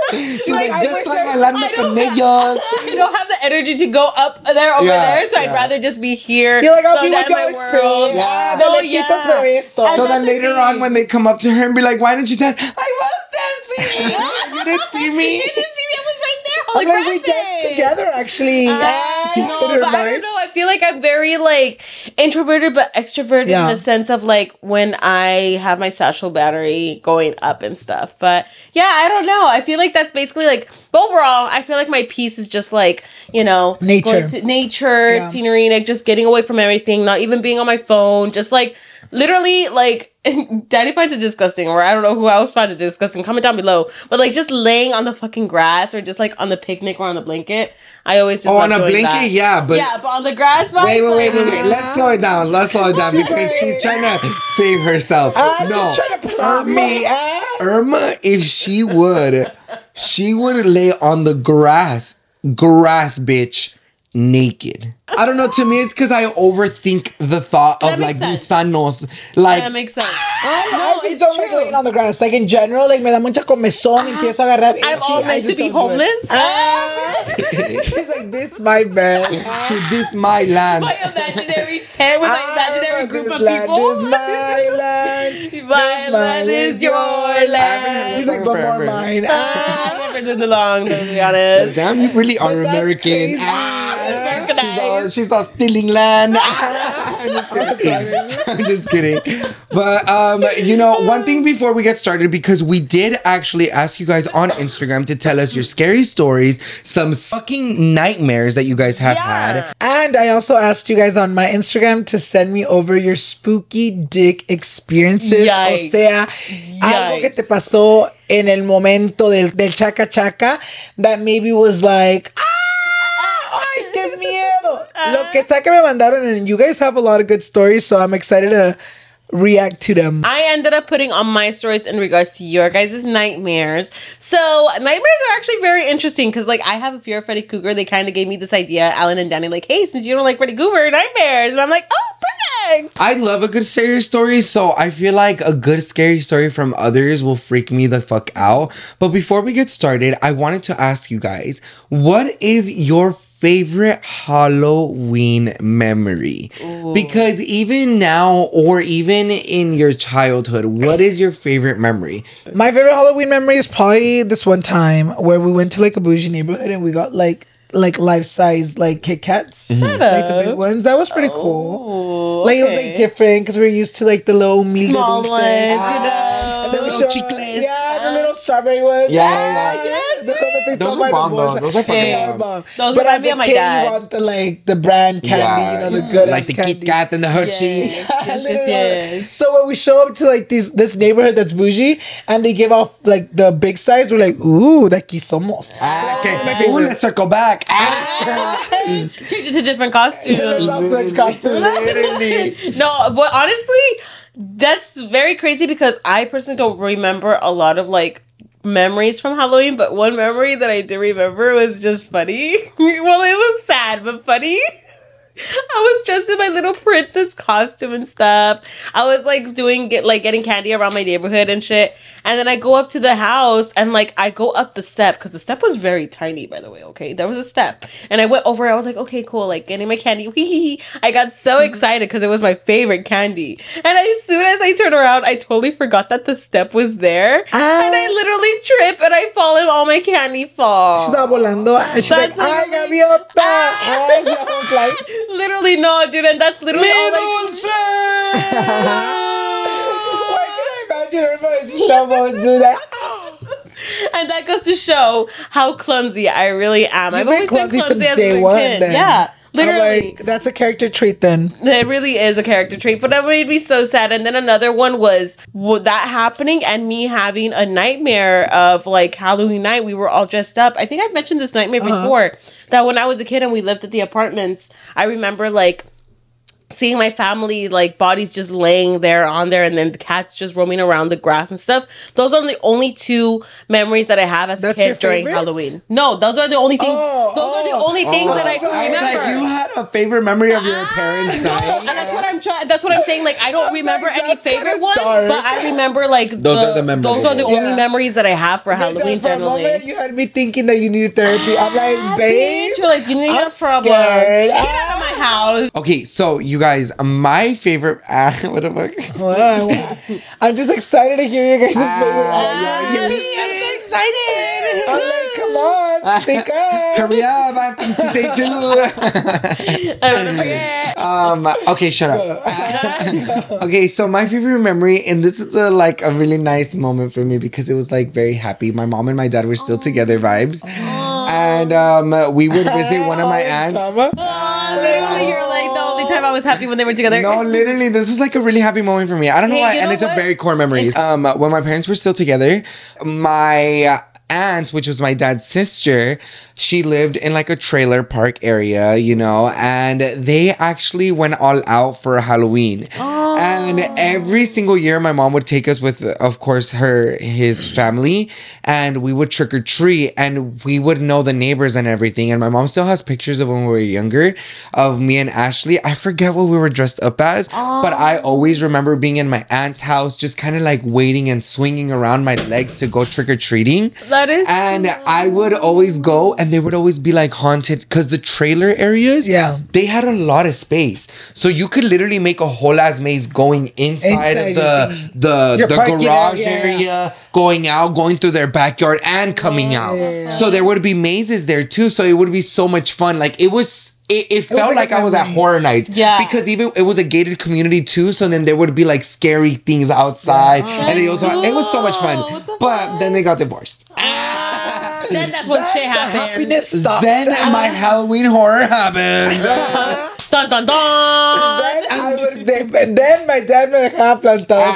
B: She's
C: Like,
B: like, just
C: wish
B: like
C: I-
B: bailando
A: I
B: con
A: don't
B: ellos.
A: I don't have the energy to go up there over
B: Yeah,
A: there, so I'd rather just be here.
C: You're like, I'll
A: so
C: be with
A: that my
C: your
A: world-
B: Yeah.
C: Ah, De
A: No, yeah.
C: pero esto.
B: So then later
A: thing.
B: on, when they come up to her and be like, "Why didn't you dance?" I was dancing. you didn't see me.
A: You didn't see me. I was right there.
C: I'm like, we dance together, actually.
A: I
C: Yeah.
A: know, but I don't know. I feel like I'm very like introverted but extroverted
C: Yeah.
A: in the sense of like when I have my social battery going up and stuff. But yeah, I don't know. I feel like that's basically like overall, I feel like my piece is just like, you know,
C: Nature.
A: nature,
C: Yeah.
A: scenery, like just getting away from everything, not even being on my phone, just like literally like Daddy finds it disgusting, or I don't know who else finds it disgusting. Comment down below. But like just laying on the fucking grass or just like on the picnic or on the blanket. I always just
B: Oh, on a
A: doing
B: blanket,
A: that.
B: yeah, but
A: yeah, but on the grass. vibes,
B: Wait, wait, wait,
A: like,
B: wait, wait. Let's slow it down. Let's slow it down because she's trying to save herself.
C: Ah,
B: no,
C: she's trying to plot me. Ah.
B: Irma, if she would, she would lay on the grass, grass, bitch, naked. I don't know. To me, it's because I overthink the thought of
A: That
B: like
A: makes sense.
B: gusanos. Like,
A: That makes sense.
C: I,
A: No,
C: I just
A: it's
C: don't like
A: true.
C: laying on the grass. Like in general, like me da mucha comezón, empiezo a agarrar.
A: I'm
C: itchy,
A: all
C: I
A: meant to
C: just
A: be
C: don't do it.
A: homeless. Ah.
C: She's like, this my bed.
B: should this my land?
A: my imaginary tent with my imaginary
C: Ah,
A: group
C: this
A: of
C: land
A: people.
C: is my land.
A: My
C: This
A: land is your land.
C: She's like, but more
B: Forever.
C: mine.
A: Ah, I've never done the long, to be honest.
B: Damn, you really are
C: But that's
B: American.
C: crazy.
B: Ah,
A: Americanized.
B: she's all she's all stealing land. I'm just kidding. I'm just kidding. But um, you know, one thing before we get started, because we did actually ask you guys on Instagram to tell us your scary stories, some fucking nightmares that you guys have had.
C: And I also asked you guys on my Instagram to send me over your spooky dick experiences.
A: Yikes.
C: O sea, algo que te pasó en el momento del, del chaca chaca that maybe was like, "Ah, ¡ay, qué miedo! Lo que sea que me mandaron, and you guys have a lot of good stories, so I'm excited to react to them.
A: I ended up putting on my stories in regards to your guys' nightmares. So nightmares are actually very interesting because like I have a fear of Freddy Krueger. They kind of gave me this idea, Alan and Danny, like, hey, since you don't like Freddy Krueger, nightmares. And I'm like, oh, perfect.
B: I love a good scary story, so I feel like a good scary story from others will freak me the fuck out. But before we get started, I wanted to ask you guys, what is your favorite Halloween memory? Because even now or even in your childhood, what is your favorite memory?
C: My favorite Halloween memory is probably this one time where we went to like a bougie neighborhood and we got like like life size like Kit Kats,
A: Shut
C: like the big ones. That was pretty cool.
A: Oh,
C: Like it was like different because we are used to like the little humilde
A: Small
C: dulces.
A: ones, you
C: Ah, and then we
A: know.
C: showed- Yeah, the little strawberry ones.
B: Yeah,
C: Ah,
B: yeah,
A: yeah.
C: The one
B: Those are
C: by the
B: bomb, though. Those are fucking
C: Yeah,
B: bomb.
C: bomb.
A: Those
C: but
A: remind
C: as
A: me
C: a
A: my
C: kid,
A: dad.
C: You want the like the brand candy, you know, the good
B: like the
C: candy.
B: Kit Kat and the Hershey.
A: Yes, yes, yes, yes.
C: So when we show up to like this this neighborhood that's bougie and they give off like the big size, we're like, ooh, that aquí somos.
B: Ah, okay. Ooh, let's circle back. Ah.
A: Changed it to different costumes.
C: Let's switch costumes.
A: No, but honestly, that's very crazy because I personally don't remember a lot of like memories from Halloween, but one memory that I did remember was just funny. well, it was sad, but funny. I was dressed in my little princess costume and stuff. I was like doing get like getting candy around my neighborhood and shit. And then I go up to the house and like I go up the step because the step was very tiny, by the way. Okay, there was a step, and I went over. I was like, okay, cool, like getting my candy. I got so excited because it was my favorite candy. And as soon as I turn around, I totally forgot that the step was there,
C: Ah.
A: and I literally trip and I fall and all my candy fall.
C: She estaba volando. She's
A: That's
C: like, ay,
A: literally-
C: gaviota. Ay, she was like,
A: Literally, no, dude, and that's literally all like.
C: why can I imagine her voice slow do that?
A: and that goes to show how clumsy I really am. I've
C: been
A: always been
C: clumsy
A: clumsy
C: since
A: as
C: day
A: a
C: one,
A: kid.
C: then.
A: Yeah, literally.
C: like, that's a character trait then.
A: It really is a character trait, but that made me so sad. And then another one was w- that happening and me having a nightmare of like Halloween night. We were all dressed up. I think I've mentioned this nightmare
C: Uh-huh.
A: before. That when I was a kid and we lived at the apartments, I remember like seeing my family like bodies just laying there on there and then the cats just roaming around the grass and stuff. Those are the only two memories that I have as
C: That's
A: a
C: your
A: kid during? Halloween. No, those are the only things.
C: Oh,
A: those are the
C: oh,
A: only things that oh, I
B: I
A: can remember.
B: like, you had a favorite memory of your parents
A: No, and
B: dying.
A: that's what I'm trying. That's what I'm saying. Like I don't
C: was
A: remember
C: like,
A: any favorite ones,
C: dark.
A: but I remember like
B: Those
A: the,
B: are the memories.
A: Those are the only
C: Yeah.
A: memories that I have for Halloween.
C: For a moment, you had me thinking that you needed therapy. I'm like, ah, babe.
A: you're like you need
C: I'm
A: a problem.
C: scared.
A: Get out of my ah. house.
B: Okay, so you guys, my favorite. Uh, what the fuck?
C: Wow, wow. I'm just excited to hear your guys' favorite.
A: Ah,
C: Yeah,
B: Yippee, I'm so excited.
C: I'm like, come on, speak up.
B: Hurry up! I have things to say too.
A: I don't wanna forget.
B: um. Okay, shut up. okay, so my favorite memory, and this is a, like a really nice moment for me because it was like very happy. My mom and my dad were still together, vibes, and um, we would visit one of my aunts.
A: Time I was happy when they were together.
B: No, literally, this was like a really happy moment for me. I don't know
A: Hey,
B: why, and
A: know
B: it's a very core memory. Um, when my parents were still together, my aunt, which was my dad's sister, she lived in like a trailer park area, you know, and they actually went all out for Halloween. And every single year, my mom would take us with, of course, her his family, and we would trick or treat, and we would know the neighbors and everything. And my mom still has pictures of when we were younger, of me and Ashley. I forget what we were dressed up as, but I always remember being in my aunt's house, just kind of like waiting and swinging around my legs to go trick or treating.
A: That is
B: And I would always go, and they would always be like haunted because the trailer areas,
C: Yeah.
B: they had a lot of space, so you could literally make a whole ass maze going inside,
C: Inside
B: of the the the garage
C: area.
B: area, going out, going through their backyard, and coming out.
C: yeah.
B: So there would be mazes there too. So it would be so much fun. Like it was. It, it felt
C: like
B: like,
C: a
B: I was at horror nights.
A: Yeah.
B: Because even it was a gated community too. So then there would be like scary things outside. And they
A: That's
B: also it was so much fun.
A: The
B: But
A: fuck?
B: then they got divorced.
A: then that's when shit happened.
C: happiness stopped.
B: Then my Halloween horror happened.
A: Dun dun dun.
C: Then I would. Then, then my dad me dejaba plantado.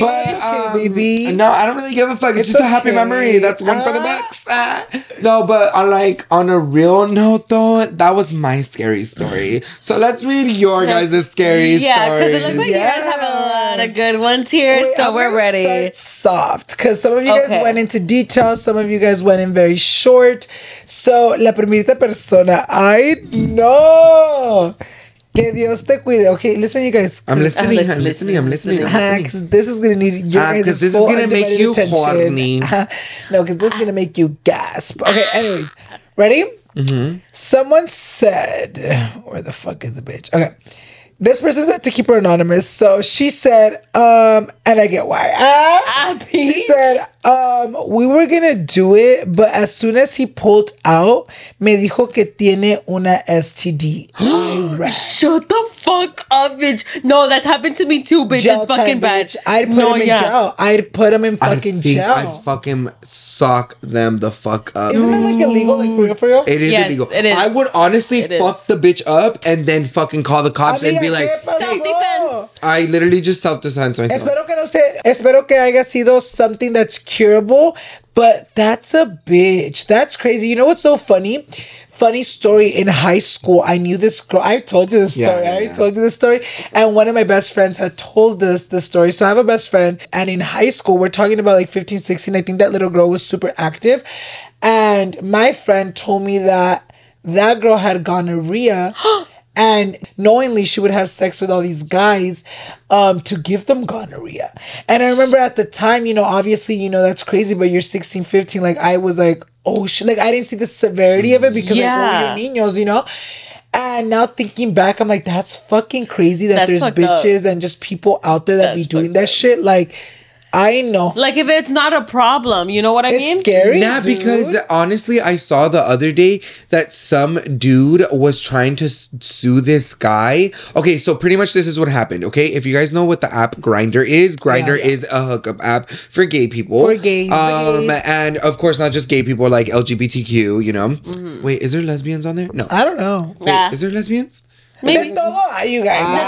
B: But um,
C: baby.
B: no, I don't really give a fuck. It's,
C: It's
B: just a happy memory. That's one for the
C: Ah.
B: books. Ah. No, but on like on a real note though, that was my scary story. So let's read your guys' scary
A: Yeah, because it looks
B: stories.
A: like you guys have a lot of good ones here,
C: Wait,
A: so
C: I'm
A: we're ready.
C: Start soft, because some of you guys went into detail, some of you guys went in very short. So, la primerita persona, I know. Que Dios te cuide. Okay, listen, you guys.
B: I'm listening.
A: listen,
B: I'm listening. I'm listening. I'm
C: Ah, this is gonna need your
B: Ah,
C: guys'
B: 'cause this is
C: full
B: gonna make you
C: attention.
B: horny.
C: no, because this is gonna make you gasp. Okay, anyways, ready?
B: Mm-hmm.
C: Someone said, "Where the fuck is the bitch?" Okay, this person said to keep her anonymous, so she said, um, and I get why. Ah,
A: Ah,
C: she said, um, we were gonna do it, but as soon as he pulled out, me dijo que tiene una STD.
A: Shut the fuck up, bitch. No, that's happened to me too, bitch.
C: Jail
A: it's fucking
C: time,
A: bad.
C: bitch. I'd put
A: no,
C: him in
A: yeah.
C: jail. I'd put him in
B: I
C: fucking
B: think
C: jail.
B: I'd fucking sock them the fuck up.
C: Isn't that like illegal, like for real, for real?
B: It is
A: Yes,
B: illegal.
A: it is.
B: I would honestly
A: It is.
B: fuck the bitch up and then fucking call the cops and be like,
C: ¿qué?
A: Self-defense.
B: I literally just self-defense myself.
C: Espero que no se, espero que haya sido something that's curable, but that's a bitch. That's crazy. You know what's so funny? Funny story in high school. I knew this girl. I told you this
B: Yeah,
C: story.
B: yeah,
C: I told you this story. And one of my best friends had told us the story. So I have a best friend. And in high school, we're talking about like 15, 16. I think that little girl was super active. And my friend told me that that girl had gonorrhea. and knowingly she would have sex with all these guys um to give them gonorrhea and i remember at the time you know obviously you know that's crazy but you're 16 15 like i was like oh shit like i didn't see the severity of it because
A: Yeah.
C: like we were niños you know and now thinking back i'm like that's fucking crazy that
A: That's
C: there's
A: fucked up.
C: bitches and just people out there that be doing that
A: up.
C: shit like i know
A: Like if it's not a problem, you know what I mean?
C: it's
A: mean?
C: scary
B: Nah,
C: dude.
B: because honestly, I saw the other day that some dude was trying to sue this guy. Okay, so pretty much this is what happened. Okay, if you guys know what the app Grindr is, Grindr
C: yeah.
B: is a hookup app for gay people.
C: For gays, for
B: um,
C: gays.
B: and of course not just gay people, like LGBTQ. You know. Wait, is there lesbians on there? No.
C: i don't know
B: Wait,
A: Yeah.
B: is there lesbians?
A: Maybe.
C: De todo hay, you guys
A: De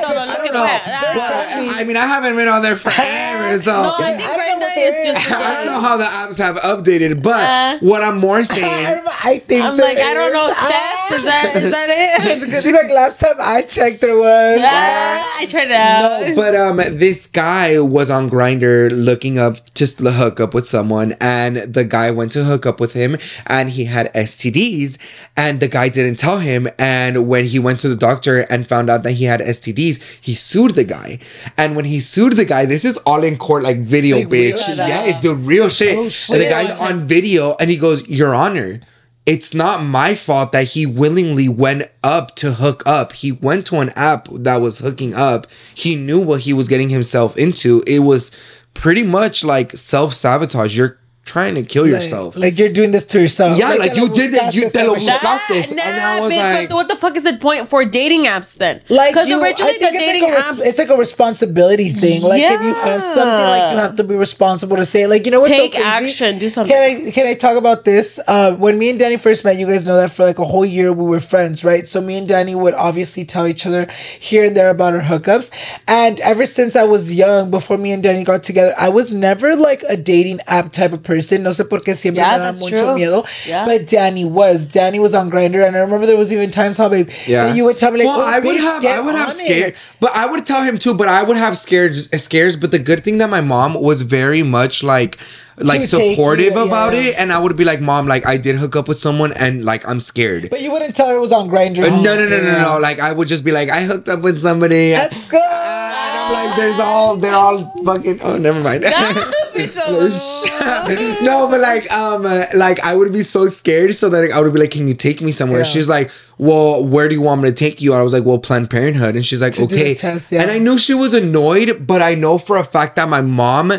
A: de todo,
B: I don't know. But, I mean, I haven't been on there forever, so.
A: No, I think
C: I don't know
A: Brenda
C: what
A: is
C: there
A: just.
B: I don't know how the apps have updated, but
A: Uh,
B: what I'm more saying.
C: I think
A: I'm
C: there
A: like, I don't know,
C: is.
A: Steph. Is that is that it?
C: She's like, last time I checked, there was.
A: I tried it out.
B: No, but um, this guy was on Grindr looking up just to hook up with someone, and the guy went to hook up with him, and he had STDs, and the guy didn't tell him, and when he went to the doctor and found out that he had STDs, he sued the guy, and when he sued the guy, this is all in court like video,
C: Like
B: bitch.
C: Shit.
B: Yeah, it's the real shit.
C: Oh,
B: And the
C: shit.
B: guy's on video, and he goes, "Your Honor." It's not my fault that he willingly went up to hook up. He went to an app that was hooking up. He knew what he was getting himself into. It was pretty much like self sabotage. You're trying to kill yourself.
C: Like, like you're doing this to yourself.
B: Yeah, like
C: te
B: you did it, you
C: buscaste
B: te lo
C: esta
B: buscaste.
C: mañana.
B: Buscaste, and I was
A: bitch,
B: like-
A: what the fuck is the point for dating apps then?
C: Like
A: because originally
C: I
A: the
C: think it's
A: dating
C: like, a, res-
A: apps
C: it's like a responsibility thing. Like if you have something, like you have to be responsible to say. Like you know what's so
A: Take
C: crazy?
A: action, do something.
C: Can I can I talk about this? Uh, when me and Danny first met, you guys know that for like a whole year we were friends, right? So me and Danny would obviously tell each other here and there about our hookups. And ever since I was young, before me and Danny got together, I was never like a dating app type of person. No sé por qué siempre
A: Yeah,
C: me da
A: that's
C: mucho
A: true.
C: miedo.
A: Yeah.
C: But Danny was. Danny was on Grindr, and I remember there was even times how babe,
B: Yeah.
C: you would tell me like,
B: well,
C: "Oh,
B: I would
C: bitch,
B: have,
C: get
B: I would have
C: on it."
B: scared, but I would tell him too. But I would have scared scares. But the good thing that my mom was very much like, like supportive
C: you,
B: about
C: yeah.
B: it, and I would be like, "Mom, like I did hook up with someone, and like I'm scared."
C: But you wouldn't tell her it was on Grindr.
B: Uh, no, no, no, no, no. Like I would just be like, I hooked up with somebody.
C: Let's go.
B: And I'm like, there's all, they're all fucking. Oh, never mind. no, but like, um, uh, like I would be so scared, so that I would be like, "Can you take me somewhere?"
C: Yeah.
B: She's like, "Well, where do you want me to take you?" I was like, "Well, Planned Parenthood," and she's like,
C: To
B: "Okay."
C: test, yeah.
B: And I knew she was annoyed, but I know for a fact that my mom,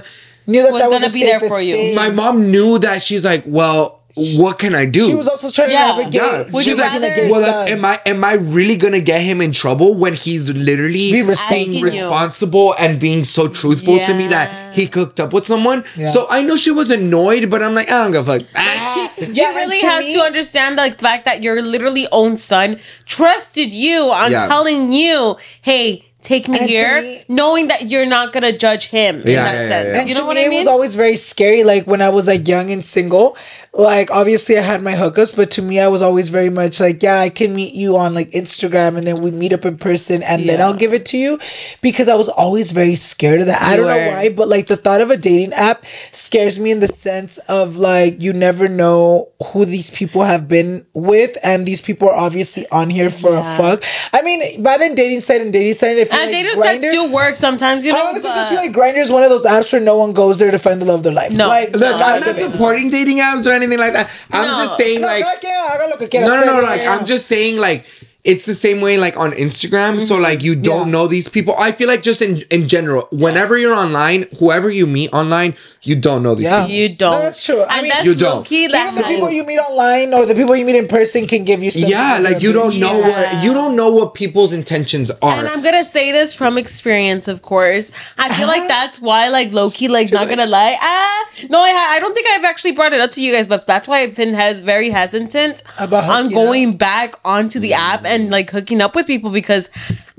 C: Knew that
A: Was
C: that was
A: gonna
C: the
A: be there for you.
C: thing.
B: my mom knew that she's like, "Well, what can I do?"
C: She was also trying
A: Yeah.
C: to navigate.
B: Yeah,
A: Would
B: she's
A: you
B: like,
A: rather-
B: well, like, am I am I really gonna get him in trouble when he's literally
C: Be responsible.
A: Asking
B: being
A: you.
B: responsible and being so truthful to me that he cooked up with someone?
C: Yeah.
B: So I know she was annoyed, but I'm like, I don't give a fuck. Ah.
A: She
C: Yeah,
A: really
C: to
A: has
C: me-
A: to understand the fact that your literally own son trusted you on
B: Yeah.
A: telling you, "Hey, take me
C: And
A: here,"
C: me-
A: knowing that you're not gonna judge him. in
B: Yeah,
A: that
B: yeah, yeah,
A: sense.
B: yeah.
C: And
A: You know what
C: me,
A: I
C: it was always very scary. Like when I was like young and single, like obviously I had my hookups, but to me, I was always very much like, yeah, I can meet you on like Instagram, and then we meet up in person, and then I'll give it to you, because I was always very scared of that. I don't know why, but like the thought of a dating app scares me in the sense of like you never know who these people have been with, and these people are obviously on here for
A: Yeah.
C: a fuck. I mean, by then dating site and dating site, if
A: and
C: like,
A: dating sites
C: Grindr-
A: do work sometimes, you know.
C: I honestly just feel like Grindr is one of those apps where no one goes there to find the love of their life.
A: No.
C: like,
B: Look,
A: No,
B: I'm not supporting dating apps or anything like that. I'm
A: No.
B: just saying, like,
C: cada quien haga lo que quiera
B: no, no, no. Like. I'm just saying, like. It's the same way like on Instagram. So mm-hmm. like you don't
C: Yeah.
B: know these people. I feel like just in in general, whenever you're online, whoever you meet online, you don't know these
C: Yeah.
B: people.
A: You don't.
C: No, that's true. I
A: and
C: mean-
A: that's
B: You don't.
A: low-key,
C: Even
A: that's
C: the people you meet online or the people you meet in person can give you something.
B: Yeah, like you don't know what you don't know what people's intentions are.
A: And I'm gonna say this from experience, of course. I feel like uh-huh. that's why, like low-key, like not gonna lie. Ah, no, I ha- I don't think I've actually brought it up to you guys, but that's why I've been has very hesitant
C: About
A: on
C: hooking
A: going back onto the mm. app and like hooking up with people because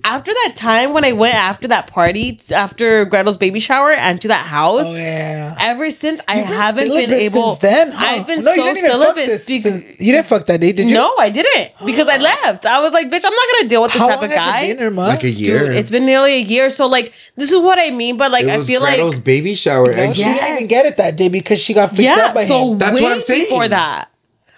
A: after that time when I went after that party after Gretel's baby shower and to that house.
C: Oh yeah.
A: Ever since I
C: You've been
A: haven't been able,
C: Since then, huh?
A: I've been
C: No,
A: so
C: didn't even
A: celibate. because-
C: since- you didn't fuck that day, did you?
A: no, I didn't because I left. I was like, bitch, I'm not gonna deal with this
C: How
A: type
C: long
A: of guy.
C: has It been,
B: like a year.
A: Dude, it's been nearly a year. So like this is what I mean, but like
B: it
A: I
B: was
A: feel
B: Gretel's
A: like
B: baby shower.
C: No,
B: and
C: she
B: she-
C: didn't even get it that day because she got freaked out by
A: So
C: him.
B: That's
A: way
B: what I'm saying.
A: before that.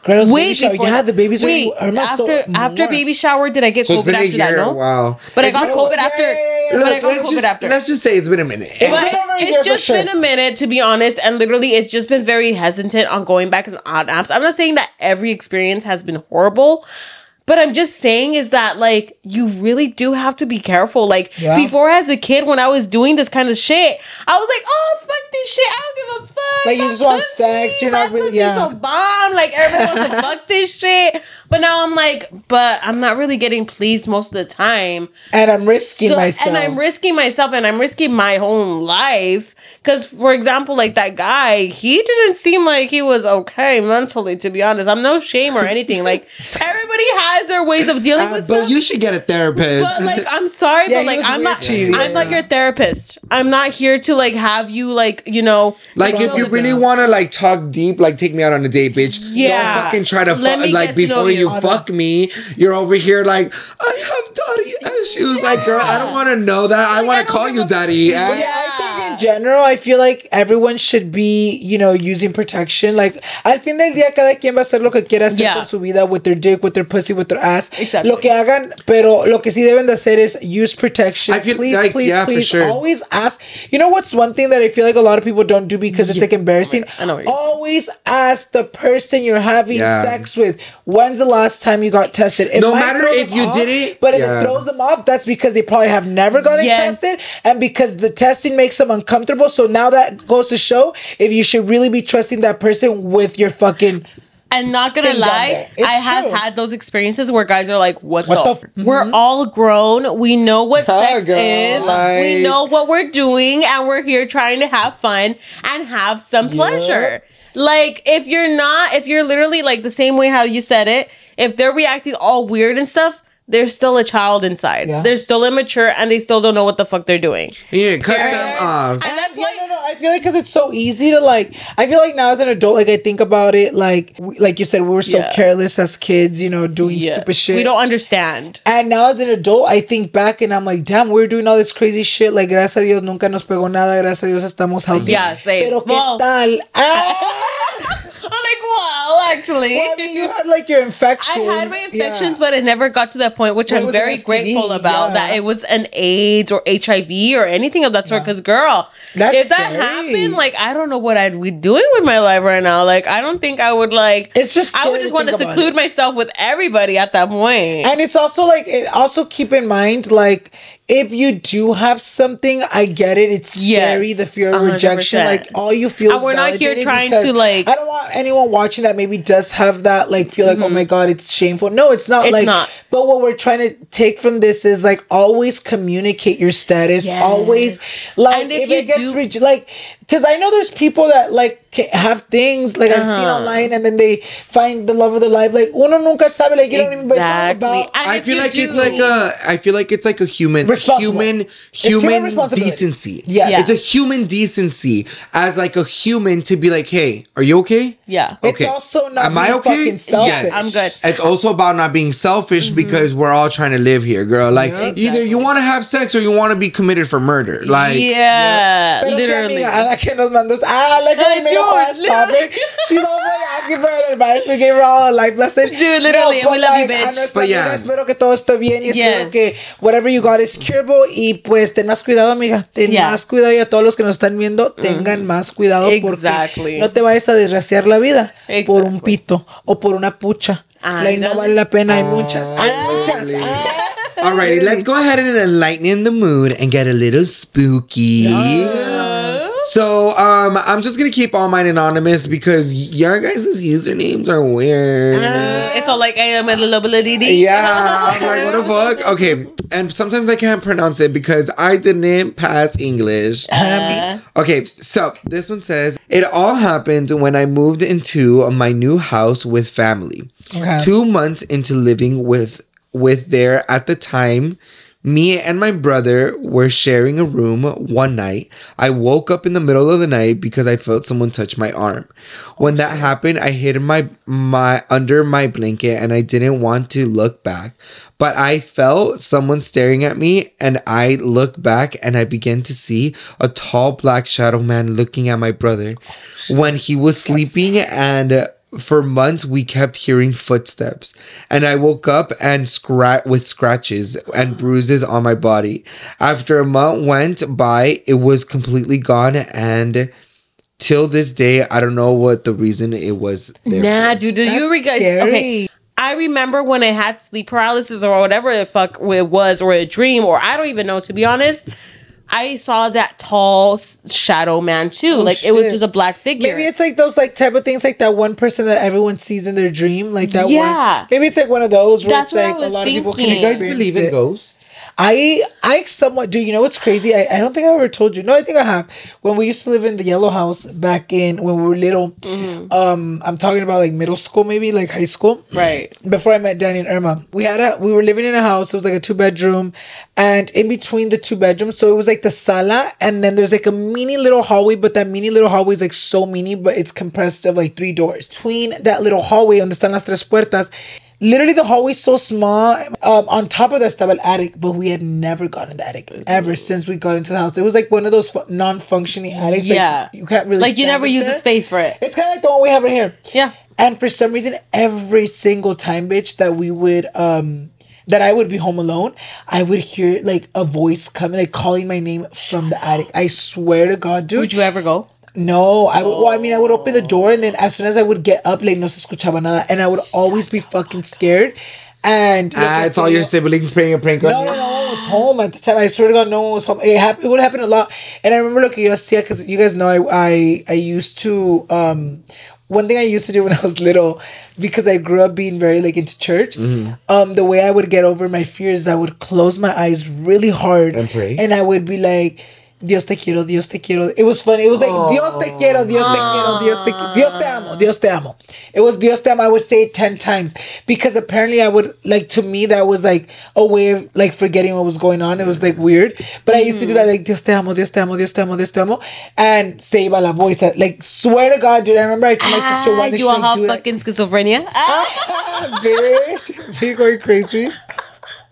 C: Gretel's
A: Way
C: baby shower. Yeah,
A: that.
C: the babies
A: Wait,
C: are Irma,
A: after
C: so,
A: after
C: mwah.
A: baby shower, did I get
B: so it's
A: COVID
B: been a
A: after that? No.
B: Wow.
A: But I got
B: been
A: COVID
C: yeah,
A: after.
C: yeah, yeah,
B: Look, let's
A: COVID
B: just,
A: after.
B: let's just say it's been a minute.
C: been over a year
A: it's
C: for
A: just
C: sure.
A: been a minute to be honest, and literally it's just been very hesitant on going back on odd apps. I'm not saying that every experience has been horrible, but I'm just saying is that like you really do have to be careful. Like
C: Yeah.
A: before as a kid when I was doing this kind of shit, I was like, oh fuck this shit, I don't give a fuck.
C: Like, you just want
A: pussy,
C: sex, you're
A: my
C: not really- yeah.
A: so bomb. Like everybody wants to fuck this shit. But now I'm like, but I'm not really getting pleased most of the time.
C: and I'm risking
A: So-
C: myself.
A: And I'm risking myself and I'm risking my whole life. Because, for example, like that guy, he didn't seem like he was okay mentally, to be honest. I'm no shame or anything. Like, everybody has their ways of dealing
B: Uh,
A: with
B: but
A: stuff.
B: you should get a therapist.
A: But like, I'm sorry,
C: Yeah,
A: but like, I'm not.
C: to you,
A: I'm
C: yeah.
A: not your therapist. I'm not here to like have you like you know.
B: Like if you really want to like talk deep, like take me out on a date, bitch.
A: Yeah.
B: Don't fucking try to
A: Let
B: fuck
A: me
B: like
A: get to
B: before you
A: you.
B: fuck me. You're over here like I have daddy issues. Like girl, I don't want to know that. I
A: Like,
B: want to call you daddy.
C: But
B: eh?
C: yeah, I think in general, I feel like everyone should be, you know, using protection. Like, al fin del día, cada quien va a hacer lo que quiera hacer
A: Yeah.
C: con su vida, with their dick, with their pussy, with their ass.
A: Exactly.
C: Lo que hagan, pero lo que sí deben de hacer is use protection.
B: I feel
C: please,
B: like,
C: please,
B: yeah, for
C: please,
B: sure.
C: always ask. You know what's one thing that I feel like a lot of people don't do because it's like embarrassing?
A: Oh I know
C: Always ask the person you're having
B: Yeah.
C: sex with, when's the last time you got tested? It
B: No matter if you
C: off,
B: did it,
C: But if
B: yeah.
C: it throws them off, that's because they probably have never gotten
A: Yes.
C: tested and because the testing makes them uncomfortable comfortable. So now that goes to show if you should really be trusting that person with your fucking
A: And not gonna lie,
C: there. It's
A: I have
C: true.
A: had those experiences where guys are like, "What,
C: What
A: the?
C: the
A: f-
C: f-
A: We're mm-hmm. all grown. We know what
B: Huh,
A: sex
B: girl,
A: is. we know what we're doing, and we're here trying to have fun and have some pleasure. Like if you're not, if you're literally like the same way how you said it, if they're reacting all weird and stuff." They're still a child inside.
C: Yeah.
A: They're still immature and they still don't know what the fuck they're doing.
B: You need to cut
A: Yeah.
B: them off.
A: And that's
C: yeah,
A: why
C: no, no. I feel like because it's so easy to like. I feel like now as an adult, like I think about it, like we, like you said, we were so
A: Yeah.
C: careless as kids, you know, doing
A: yeah,
C: stupid shit.
A: we don't understand.
C: And now as an adult, I think back and I'm like, damn, we're doing all this crazy shit. Like, gracias a Dios, nunca nos pegó nada. Gracias a Dios, estamos healthy.
A: Yeah, same.
C: Pero qué tal? Ah!
A: Wow, actually.
C: Well, I mean, you had like your infection.
A: I had my infections,
C: Yeah.
A: but it never got to that point, which
C: Well,
A: I'm very grateful about.
C: yeah.
A: That it was an AIDS or HIV or anything of that sort. Because, girl,
C: That's
A: if that
C: scary.
A: happened, like I don't know what I'd be doing with my life right now. Like I don't think I would like.
C: It's just
A: I would just
C: to
A: want to seclude
C: it.
A: myself with everybody at that point.
C: And it's also like it also keep in mind like if you do have something, I get it. It's
A: Yes,
C: scary, the fear of rejection.
A: percent.
C: Like all you feel.
A: And we're not here trying to, like-
C: I don't want anyone watching that maybe does have that like feel like oh my god it's shameful. No, it's not.
A: Mm-hmm. It's
C: like
A: not.
C: But what we're trying to take from this is like always communicate your status.
A: Yes.
C: Always like
A: And if
C: if,
A: you
C: it gets
A: do-
C: reje- like because I know there's people that like have things like I've seen
A: Uh-huh.
C: online and then they find the love of their life. Like uno nunca sabe. Like you don't even know about.
A: And
B: I feel
A: you
B: like it's like a. I feel like it's like a human, human,
C: human
B: human, decency.
C: Yes.
A: Yeah.
B: it's a human decency as like a human to be like, hey, are you okay?
A: yeah. Okay.
C: It's also not
B: Am I okay?
C: fucking selfish.
A: I'm good.
B: It's also about not being selfish because we're all trying to live here, girl. Like either
A: Exactly.
B: you want to have sex or you want to be committed for murder. Like
A: yeah,
C: Pero sí,
A: literally.
C: amiga, Ana que nos mandó. Ah, like how we made a
A: literally.
C: topic. She's like asking for advice. We gave her all a life lesson.
A: Dude, literally,
C: but
A: we love you,
C: like,
A: bitch.
C: a nuestra
B: But yeah.
C: espero que todo esté bien y espero que whatever you got is curable. Y pues ten más cuidado, amiga. Ten
A: Yeah. Mm-hmm.
C: más cuidado y a todos los que nos están viendo, tengan más cuidado
A: Exactly.
C: porque no te vayas a desgraciar la vida por un
A: Exactly.
C: pito o por una pucha.
A: Ay,
C: like, no
A: no.
C: vale la pena. Hay muchas. Hay muchas. Ah.
B: Alrighty, let's go ahead and enlighten the mood and get a little spooky. So, um, I'm just gonna keep all mine anonymous because your guys' usernames are weird.
A: It's all like I am a little bit
B: Yeah, I'm like, what the fuck? Okay, and sometimes I can't pronounce it because I didn't pass English.
A: Uh,
B: Okay, so this one says it all happened when I moved into my new house with family.
C: Okay.
B: Two months into living with with there at the time, me and my brother were sharing a room one night. I woke up in the middle of the night because I felt someone touch my arm. When that happened, I hid my my under my blanket and I didn't want to look back. But I felt someone staring at me and I looked back and I began to see a tall black shadow man looking at my brother oh, when he was sleeping and for months we kept hearing footsteps and i woke up and scratch with scratches and bruises on my body after a month went by it was completely gone and till this day i don't know what the reason it was there
A: Nah,
B: for.
A: dude, do you
C: That's
A: re- guys? Okay. I remember when I had sleep paralysis or whatever the fuck it was, or a dream, or I don't even know, to be honest. I saw that tall shadow man too. Oh, like it was
C: Oh,
A: just a black figure.
C: Maybe it's like those like type of things like that one person that everyone sees in their dream, like that
A: Yeah.
C: one. Maybe it's like one of those where
A: That's
C: it's
A: what I
C: like a
A: was
C: lot of people can
A: thinking.
B: you guys believe in ghosts
C: I I somewhat do. You know what's crazy? I, I don't think I ever told you. No, I think I have. When we used to live in the yellow house back in when we were little,
A: Mm-hmm.
C: um, I'm talking about like middle school, maybe like high school.
A: Right.
C: Before I met Danny and Irma, we had a we were living in a house. It was like a two bedroom, and in between the two bedrooms, so it was like the sala, and then there's like a mini little hallway. But that mini little hallway is like so mini, but it's compressed of like three doors. Between that little hallway, donde están las tres puertas. Literally, the hallway's so small. Um, on top of that, estaba el attic, but we had never gone in the attic ever since we got into the house. It was like one of those fu- non-functioning attics. like,
A: Yeah.
C: you can't really
A: like you never use
C: there.
A: the space for it.
C: It's kind of like the one we have right here.
A: Yeah.
C: And for some reason, every single time, bitch, that we would um that I would be home alone, I would hear like a voice coming, like calling my name from the attic. I swear to God, dude.
A: Would you ever go?
C: No, I would. Well, I mean, I would open the door, and then as soon as I would get up, like no se escuchaba nada, and I would always be fucking scared. And
B: Ah, it's all your siblings playing a prank on
C: no,
B: you.
C: no, no one was home at the time. I swear to God, no one was home. It happened. It would happen a lot. And I remember looking at Sia because you guys know I, I I used to um one thing I used to do when I was little because I grew up being very like into church.
B: Mm-hmm.
C: Um, the way I would get over my fears, I would close my eyes really hard
B: And pray?
C: and I would be like. Dios te quiero, Dios te quiero. It was funny. It was like Dios te quiero, Dios te quiero, Dios te quiero, Dios te amo, Dios te amo. It was Dios te amo. I would say it ten times because apparently I would like to me that was like a way of like forgetting what was going on. It was like weird, but I used to do that like Dios te amo, Dios te amo, Dios te amo, Dios te amo, and se iba la voice. Like swear to God, dude. I remember I told my sister
A: Ah,
C: once.
A: you all have fucking schizophrenia. Ah.
C: bitch. Be going crazy.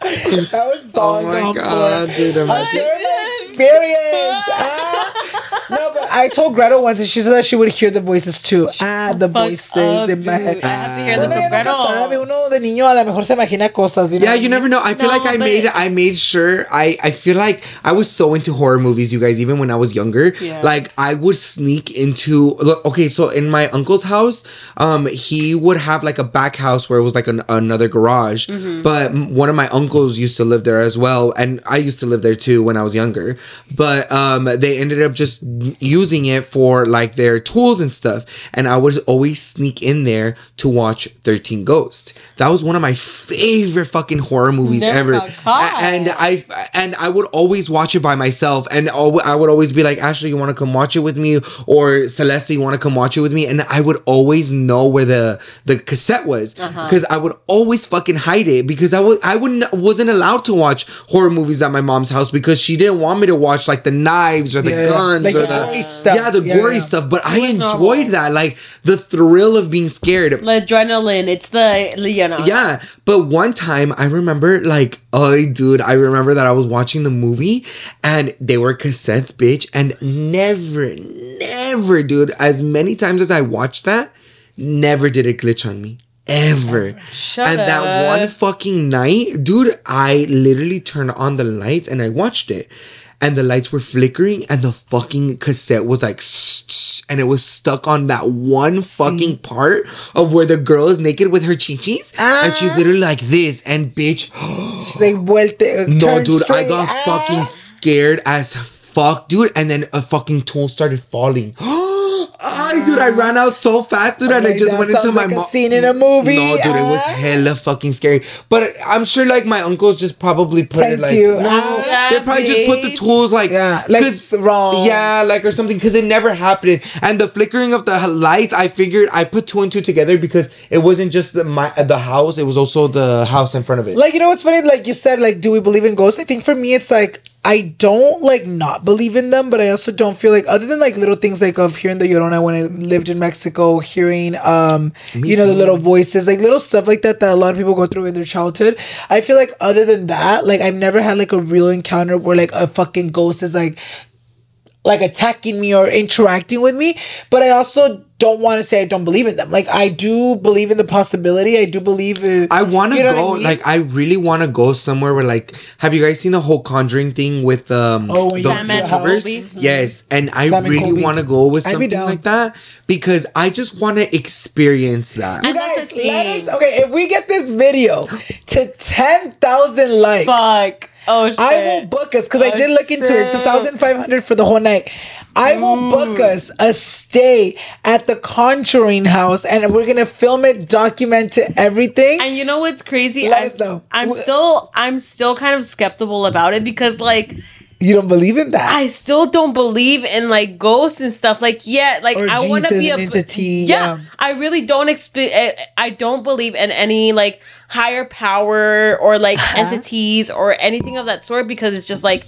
C: That was so
B: Oh my
C: uncalled
B: God, dude,
C: I'm
B: imagine.
C: sure my experience. ah. No, but I told Gretel once and she said that she would hear the voices too. Ah, the
A: Fuck
C: voices
A: up,
C: in my head.
A: I have to hear
C: Uno
A: this
C: ya
A: from
C: nunca sabe,
A: Gretel.
C: uno de niño a lo mejor se imagina cosas. You know
B: Yeah, you never know. I feel
A: No,
B: like I
A: but-
B: made I made sure I I feel like I was so into horror movies, you guys, even when I was younger.
A: Yeah.
B: Like I would sneak into look, okay, so in my uncle's house, um, he would have like a back house where it was like an, another garage.
A: Mm-hmm.
B: But one of my uncles used to live there as well, and I used to live there too when I was younger. But um, they ended up just using it for like their tools and stuff, and I would always sneak in there to watch Thirteen Ghosts. That was one of my favorite fucking horror movies
A: Never
B: ever.
A: got caught.
B: A- And I and I would always watch it by myself, and al- I would always be like, Ashley, you want to come watch it with me, or Celeste, you want to come watch it with me, and I would always know where the the cassette was
A: Uh-huh.
B: because I would always fucking hide it because I was I wouldn't wasn't allowed to watch horror movies at my mom's house because she didn't want me to watch like the knives or the
C: Yeah,
B: guns
C: like
B: or
C: the
B: the
C: stuff.
B: yeah the
C: Yeah,
B: gory
C: yeah.
B: stuff. But I
A: was
B: enjoyed
A: normal.
B: that, like the thrill of being scared.
A: The adrenaline. It's the, you know.
B: Yeah, but one time I remember, like, oh, dude, I remember that I was watching the movie and they were cassettes, bitch, and never, never, dude, as many times as I watched that, never did it glitch on me. Ever.
A: Shut
B: and that one fucking night, dude, I literally turned on the lights and I watched it. And the lights were flickering and the fucking cassette was like and it was stuck on that one fucking part of where the girl is naked with her chichis and she's
C: Ah.
B: literally like this. And bitch
C: She's like, vuelte,
B: no dude I got
C: Ah.
B: fucking scared as fuck dude. And then a fucking tool started falling Ay, dude, I ran out so fast, dude, and I just went into my
C: like a
B: mom.
C: scene in a movie.
B: No, dude, it was
C: Ah.
B: hella fucking scary. But I'm sure, like, my uncles just probably put
C: Thank
B: it like,
C: you.
B: no,
C: Ah.
B: they probably just put the tools like,
C: Yeah, like, wrong.
B: yeah, like or something, because it never happened. And the flickering of the lights, I figured I put two and two together because it wasn't just the my the house; it was also the house in front of it.
C: Like, you know what's funny? Like you said, like, do we believe in ghosts? I think for me, it's like, I don't like not believe in them, but I also don't feel like other than like little things like of hearing the Llorona when I lived in Mexico, hearing um you know the little voices, like little stuff like that that a lot of people go through in their childhood. I feel like other than that, like I've never had like a real encounter where like a fucking ghost is like like attacking me or interacting with me, but I also don't want to say I don't believe in them. Like I do believe in the possibility. I do believe in
B: I want to
C: you know
B: go,
C: I mean?
B: like, I really want to go somewhere where, like, have you guys seen the whole Conjuring thing with um
C: Oh, when
B: the
C: Sam and
B: YouTubers?
A: Colby?
B: Yes, and I
C: Sam
B: really want to go with something like that because I just want to experience that.
C: You guys, let us, okay, if we get this video to 10,000 likes,
A: Fuck. Oh, shit.
C: I will book us because I
A: Oh,
C: did look into it. It's
A: shit.
C: 1,500 for the whole night. I will
A: Mm.
C: book us a stay at the Conjuring House and we're to film it, document it, everything.
A: And you know what's crazy?
C: Let
A: I'm,
C: us know.
A: I'm still I'm still kind of skeptical about it because like
C: you don't believe in that?
A: I still don't believe in like ghosts and stuff. Like yeah, like
C: Or
A: I want to be a
C: entity,
A: Yeah,
C: yeah.
A: I really don't expect. I don't believe in any like higher power or like
C: Uh-huh.
A: entities or anything of that sort because it's just like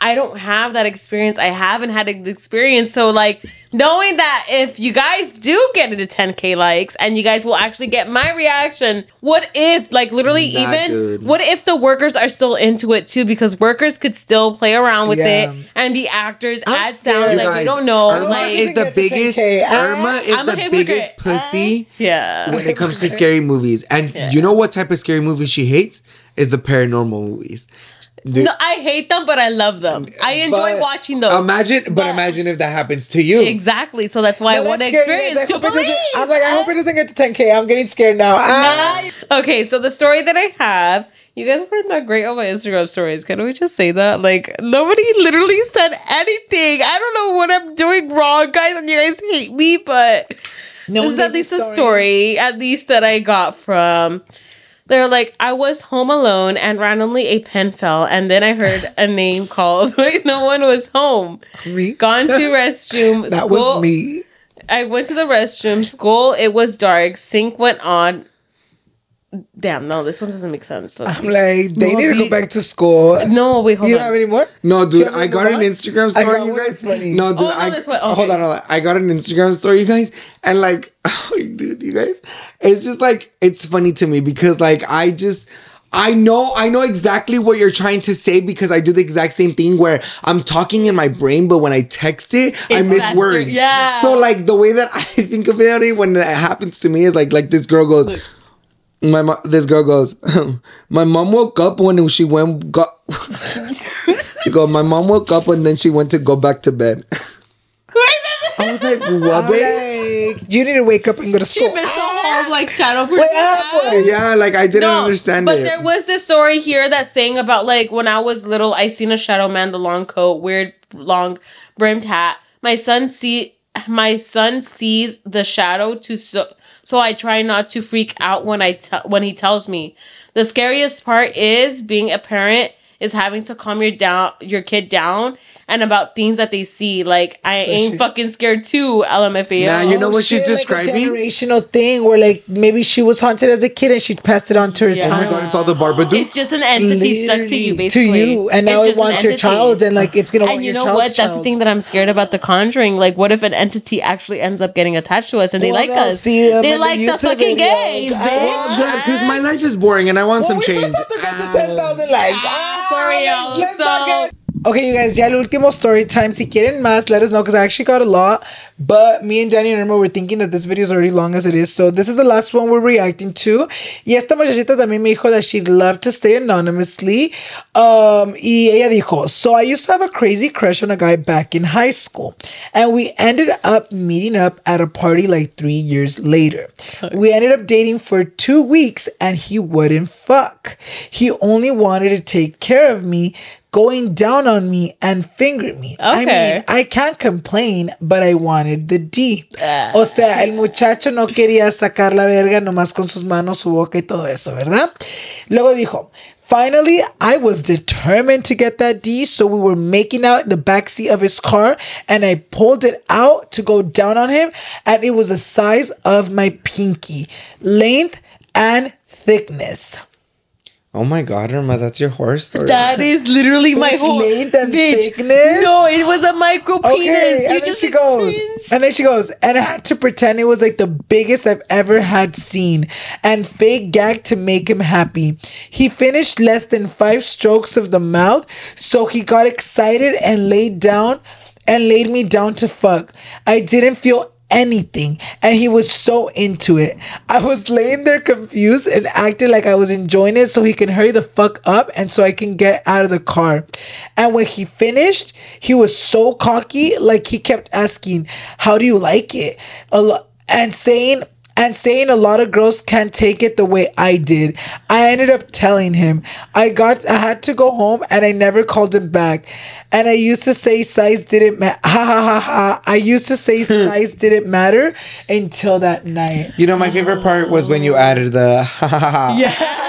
A: I don't have that experience. I haven't had an experience. So like knowing that if you guys do get into 10k likes and you guys will actually get my reaction, what if like literally
B: Nah,
A: even
B: dude.
A: what if the workers are still into it too? Because workers could still play around with
C: Yeah.
A: it and be actors,
C: I'm
A: add
C: scared.
A: sounds.
C: You
A: Like we don't know.
B: Irma
A: like
B: is the biggest.
C: 10K.
B: Irma is
A: I'm
B: the biggest pussy
A: yeah.
B: when it comes to scary movies. And
A: Yeah.
B: you know what type of scary movie she hates? Is the paranormal movies. Dude,
A: No, I hate them, but I love them. I enjoy
B: but
A: watching those.
B: Imagine, but,
A: But-
B: imagine if that happens to you.
A: exactly. So that's why I
C: No,
A: want to
C: that's scary,
A: experience
C: guys. I
A: to
C: hope it doesn't-
A: believe.
C: I'm like, I hope it doesn't get to 10k. I'm getting scared now. Ah.
A: Okay, so the story that I have, you guys weren't that great on my Instagram stories. Can we just say that? Like, nobody literally said anything. I don't know what I'm doing wrong, guys, and you guys hate me, but
C: No
A: this
C: one
A: is at least a story, at least that I got from. They're like, I was home alone and randomly a pen fell, and then I heard a name called. Like, no one was home.
C: Me?
A: Gone to restroom.
C: That
A: school-
C: was me.
A: I went to the restroom. School. It was dark. Sink went on. Damn, no, this one doesn't make sense. Let's
C: I'm like, they
A: No,
C: need to go back to school.
A: no, wait, hold
C: you
A: on.
C: don't have any more?
B: No, dude, I got an? Instagram story, you guys.
C: that's funny.
B: No, dude,
A: Oh, no,
B: I
A: this one-
B: hold on, hold on. I got an Instagram story, you guys, and like, oh, dude, you guys, it's just like it's funny to me because like I just. I know, I know exactly what you're trying to say because I do the exact same thing where I'm talking in my brain, but when I text it, I miss
A: faster.
B: words.
A: Yeah.
B: So like the way that I think about it when that happens to me is like like this girl goes, my mom, this girl goes, my mom woke up when she went got. she go, my mom woke up and then she went to go back to bed. I was like, what,
C: I'm like, you need to wake up and go to school.
A: She missed the whole like shadow person.
C: Uh, boy.
B: Yeah, like I didn't understand
A: but
B: it.
A: But there was this story here that's saying about like when I was little, I seen a shadow man, the long coat, weird long brimmed hat. My son see my son sees the shadow to so so I try not to freak out when I when he tells me. The scariest part is being a parent is having to calm your down your kid down and about things that they see. Like I ain't fucking scared too, LMFAO.
B: Nah, you know what she's
C: Shit, like a
B: describing?
C: generational thing where like maybe she was haunted as a kid and she passed it on to her.
A: Yeah.
B: oh my god, it's all the Babadook.
A: It's just an entity stuck to you, basically.
C: To you, and now
A: It's
C: it wants your child, and like it's gonna. want
A: And you
C: your
A: know
C: child's
A: what? That's the thing that I'm scared about the Conjuring. Like, what if an entity actually ends up getting attached to us and they
C: Well,
A: like us?
C: see them
A: they
C: in the
A: like the fucking
C: videos.
A: gays,
C: Ah,
A: bitch.
B: well, good, because my life is boring and I want
C: Well,
B: some
C: we
B: change.
C: just have to get
B: Ah.
C: to 10,000 likes.
A: Ah, for real.
C: let's not
A: So-
C: get- Okay, you guys, ya el último story time. Si quieren más, let us know because I actually got a lot. But me and Danny and Irma were thinking that this video is already long as it is. So this is the last one we're reacting to. Y esta muchachita también me dijo that she'd love to stay anonymously. Um, y ella dijo, So I used to have a crazy crush on a guy back in high school. And we ended up meeting up at a party like three years later. We ended up dating for two weeks and he wouldn't fuck. He only wanted to take care of me going down on me and finger me. I mean, I can't complain, but I wanted the D.
A: Ah.
C: O sea, el muchacho no quería sacar la verga nomás con sus manos, su boca y todo eso, ¿verdad? Luego dijo, Finally, I was determined to get that D, so we were making out in the backseat of his car, and I pulled it out to go down on him, and it was the size of my pinky, length and thickness.
B: Oh my god, Irma, that's your horror story.
A: That is literally my
C: Which
A: whole
C: length and
A: bitch.
C: thickness?
A: No, it was a micro penis.
C: Okay,
A: you
C: and then
A: just
C: she goes, and then she goes, and I had to pretend it was like the biggest I've ever had seen, and fake gag to make him happy. He finished less than five strokes of the mouth, so he got excited and laid down, and laid me down to fuck. I didn't feel anything and he was so into it. I was laying there confused and acting like i was enjoying it so he can hurry the fuck up and so i can get out of the car. And when he finished he was so cocky like he kept asking how do you like it? A and saying and saying a lot of girls can't take it the way I did. I ended up telling him I got I had to go home and I never called him back. And I used to say size didn't matter. Ha ha ha ha. I used to say size didn't matter until that night.
B: You know, my favorite part was when you added the ha ha ha. ha.
A: yeah.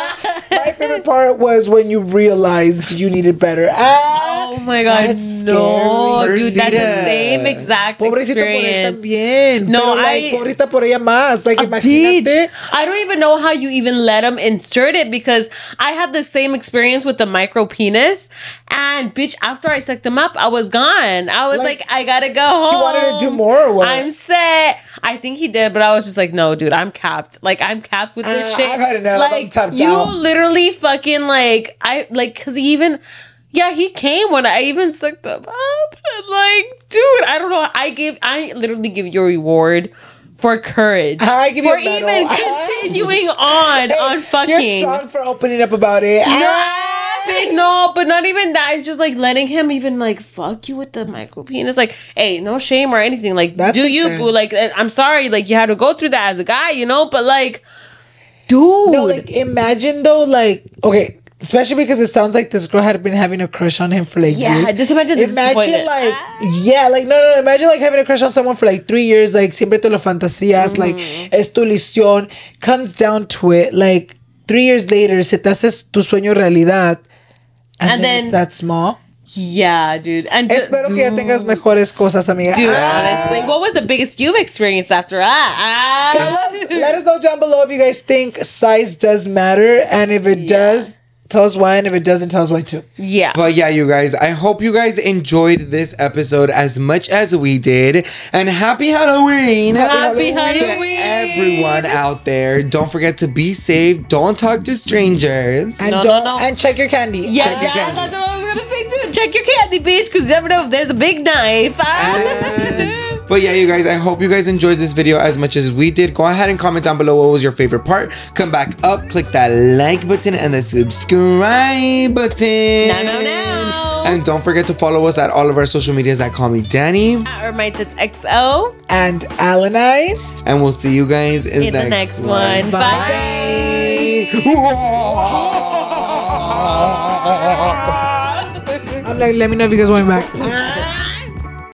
C: My favorite part was when you realized you needed better. Ah,
A: Oh my god,
C: That's
A: no,
B: scary.
A: dude, that's the same exact
C: Pobrecito por él
A: experience.
C: también.
A: No,
C: Pero, like,
A: I-
C: Pobrita por ella más. Like,
A: Bitch,
C: imagínate.
A: I don't even know how you even let him insert it because I had the same experience with the micro penis. And bitch, after I sucked him up, I was gone. I was like,
C: Like,
A: I gotta go home.
C: wanted to do more or what?
A: I'm set. I think he did, but I was just like, no, dude, I'm capped. Like, I'm capped with this
C: Uh,
A: shit.
C: I've had enough. I'm
A: Like, you
C: out.
A: literally fucking like, I like, cause he even. Yeah, he came when I even sucked them up. Like, dude, I don't know. I give, I literally give you a reward for courage.
C: I give you
A: for
C: a
A: even continuing on on fucking.
C: You're strong for opening up about it.
A: No,
C: Ah!
A: no, but not even that. It's just like letting him even like fuck you with the micro penis. Like, hey, no shame or anything. Like,
C: That's
A: do you boo? Like, uh, I'm sorry. Like, you had to go through that as a guy, you know. But like, dude,
C: No, like imagine though, like okay, especially because it sounds like this girl had been having a crush on him for like
A: Yeah,
C: years.
A: just imagine
C: Imagine like yeah, like no, no, no, imagine like having a crush on someone for like three years, like siempre te lo fantasías,
A: Mm-hmm.
C: like es tu ilusión, comes down to it, like three years later, se te haces tu sueño realidad, and,
A: And
C: then,
A: then-
C: that small.
A: yeah, dude. And
C: Espero que ya tengas mejores cosas, amiga.
A: Dude,
C: Ah.
A: honestly, what was the biggest you've experienced after that?
C: Tell
A: Ah.
C: us, let us know down below if you guys think size does matter, and if it does, tell us why, and if it doesn't, tell us why too.
A: yeah.
B: But yeah, you guys, I hope you guys enjoyed this episode as much as we did. And happy Halloween!
A: Happy
C: Halloween.
B: to
A: Halloween.
B: everyone out there. Don't forget to be safe. Don't talk to strangers.
C: And
A: No, no,
C: don't
A: no.
C: and check your candy.
A: Yeah,
B: Check your candy.
A: that's what I was gonna say too. Check your candy, bitch, because you never know if there's a big knife.
B: But yeah, you guys, I hope you guys enjoyed this video as much as we did. Go ahead and comment down below what was your favorite part. Come back up, click that like button and the subscribe button.
A: Now, now, now.
B: And don't forget to follow us at all of our social medias at Call Me Danny.
A: or my tits XO
C: And Alannized.
B: And we'll see you guys in,
A: in the next one.
C: Bye.
A: Bye.
C: I'm like, let me know if you guys want me back.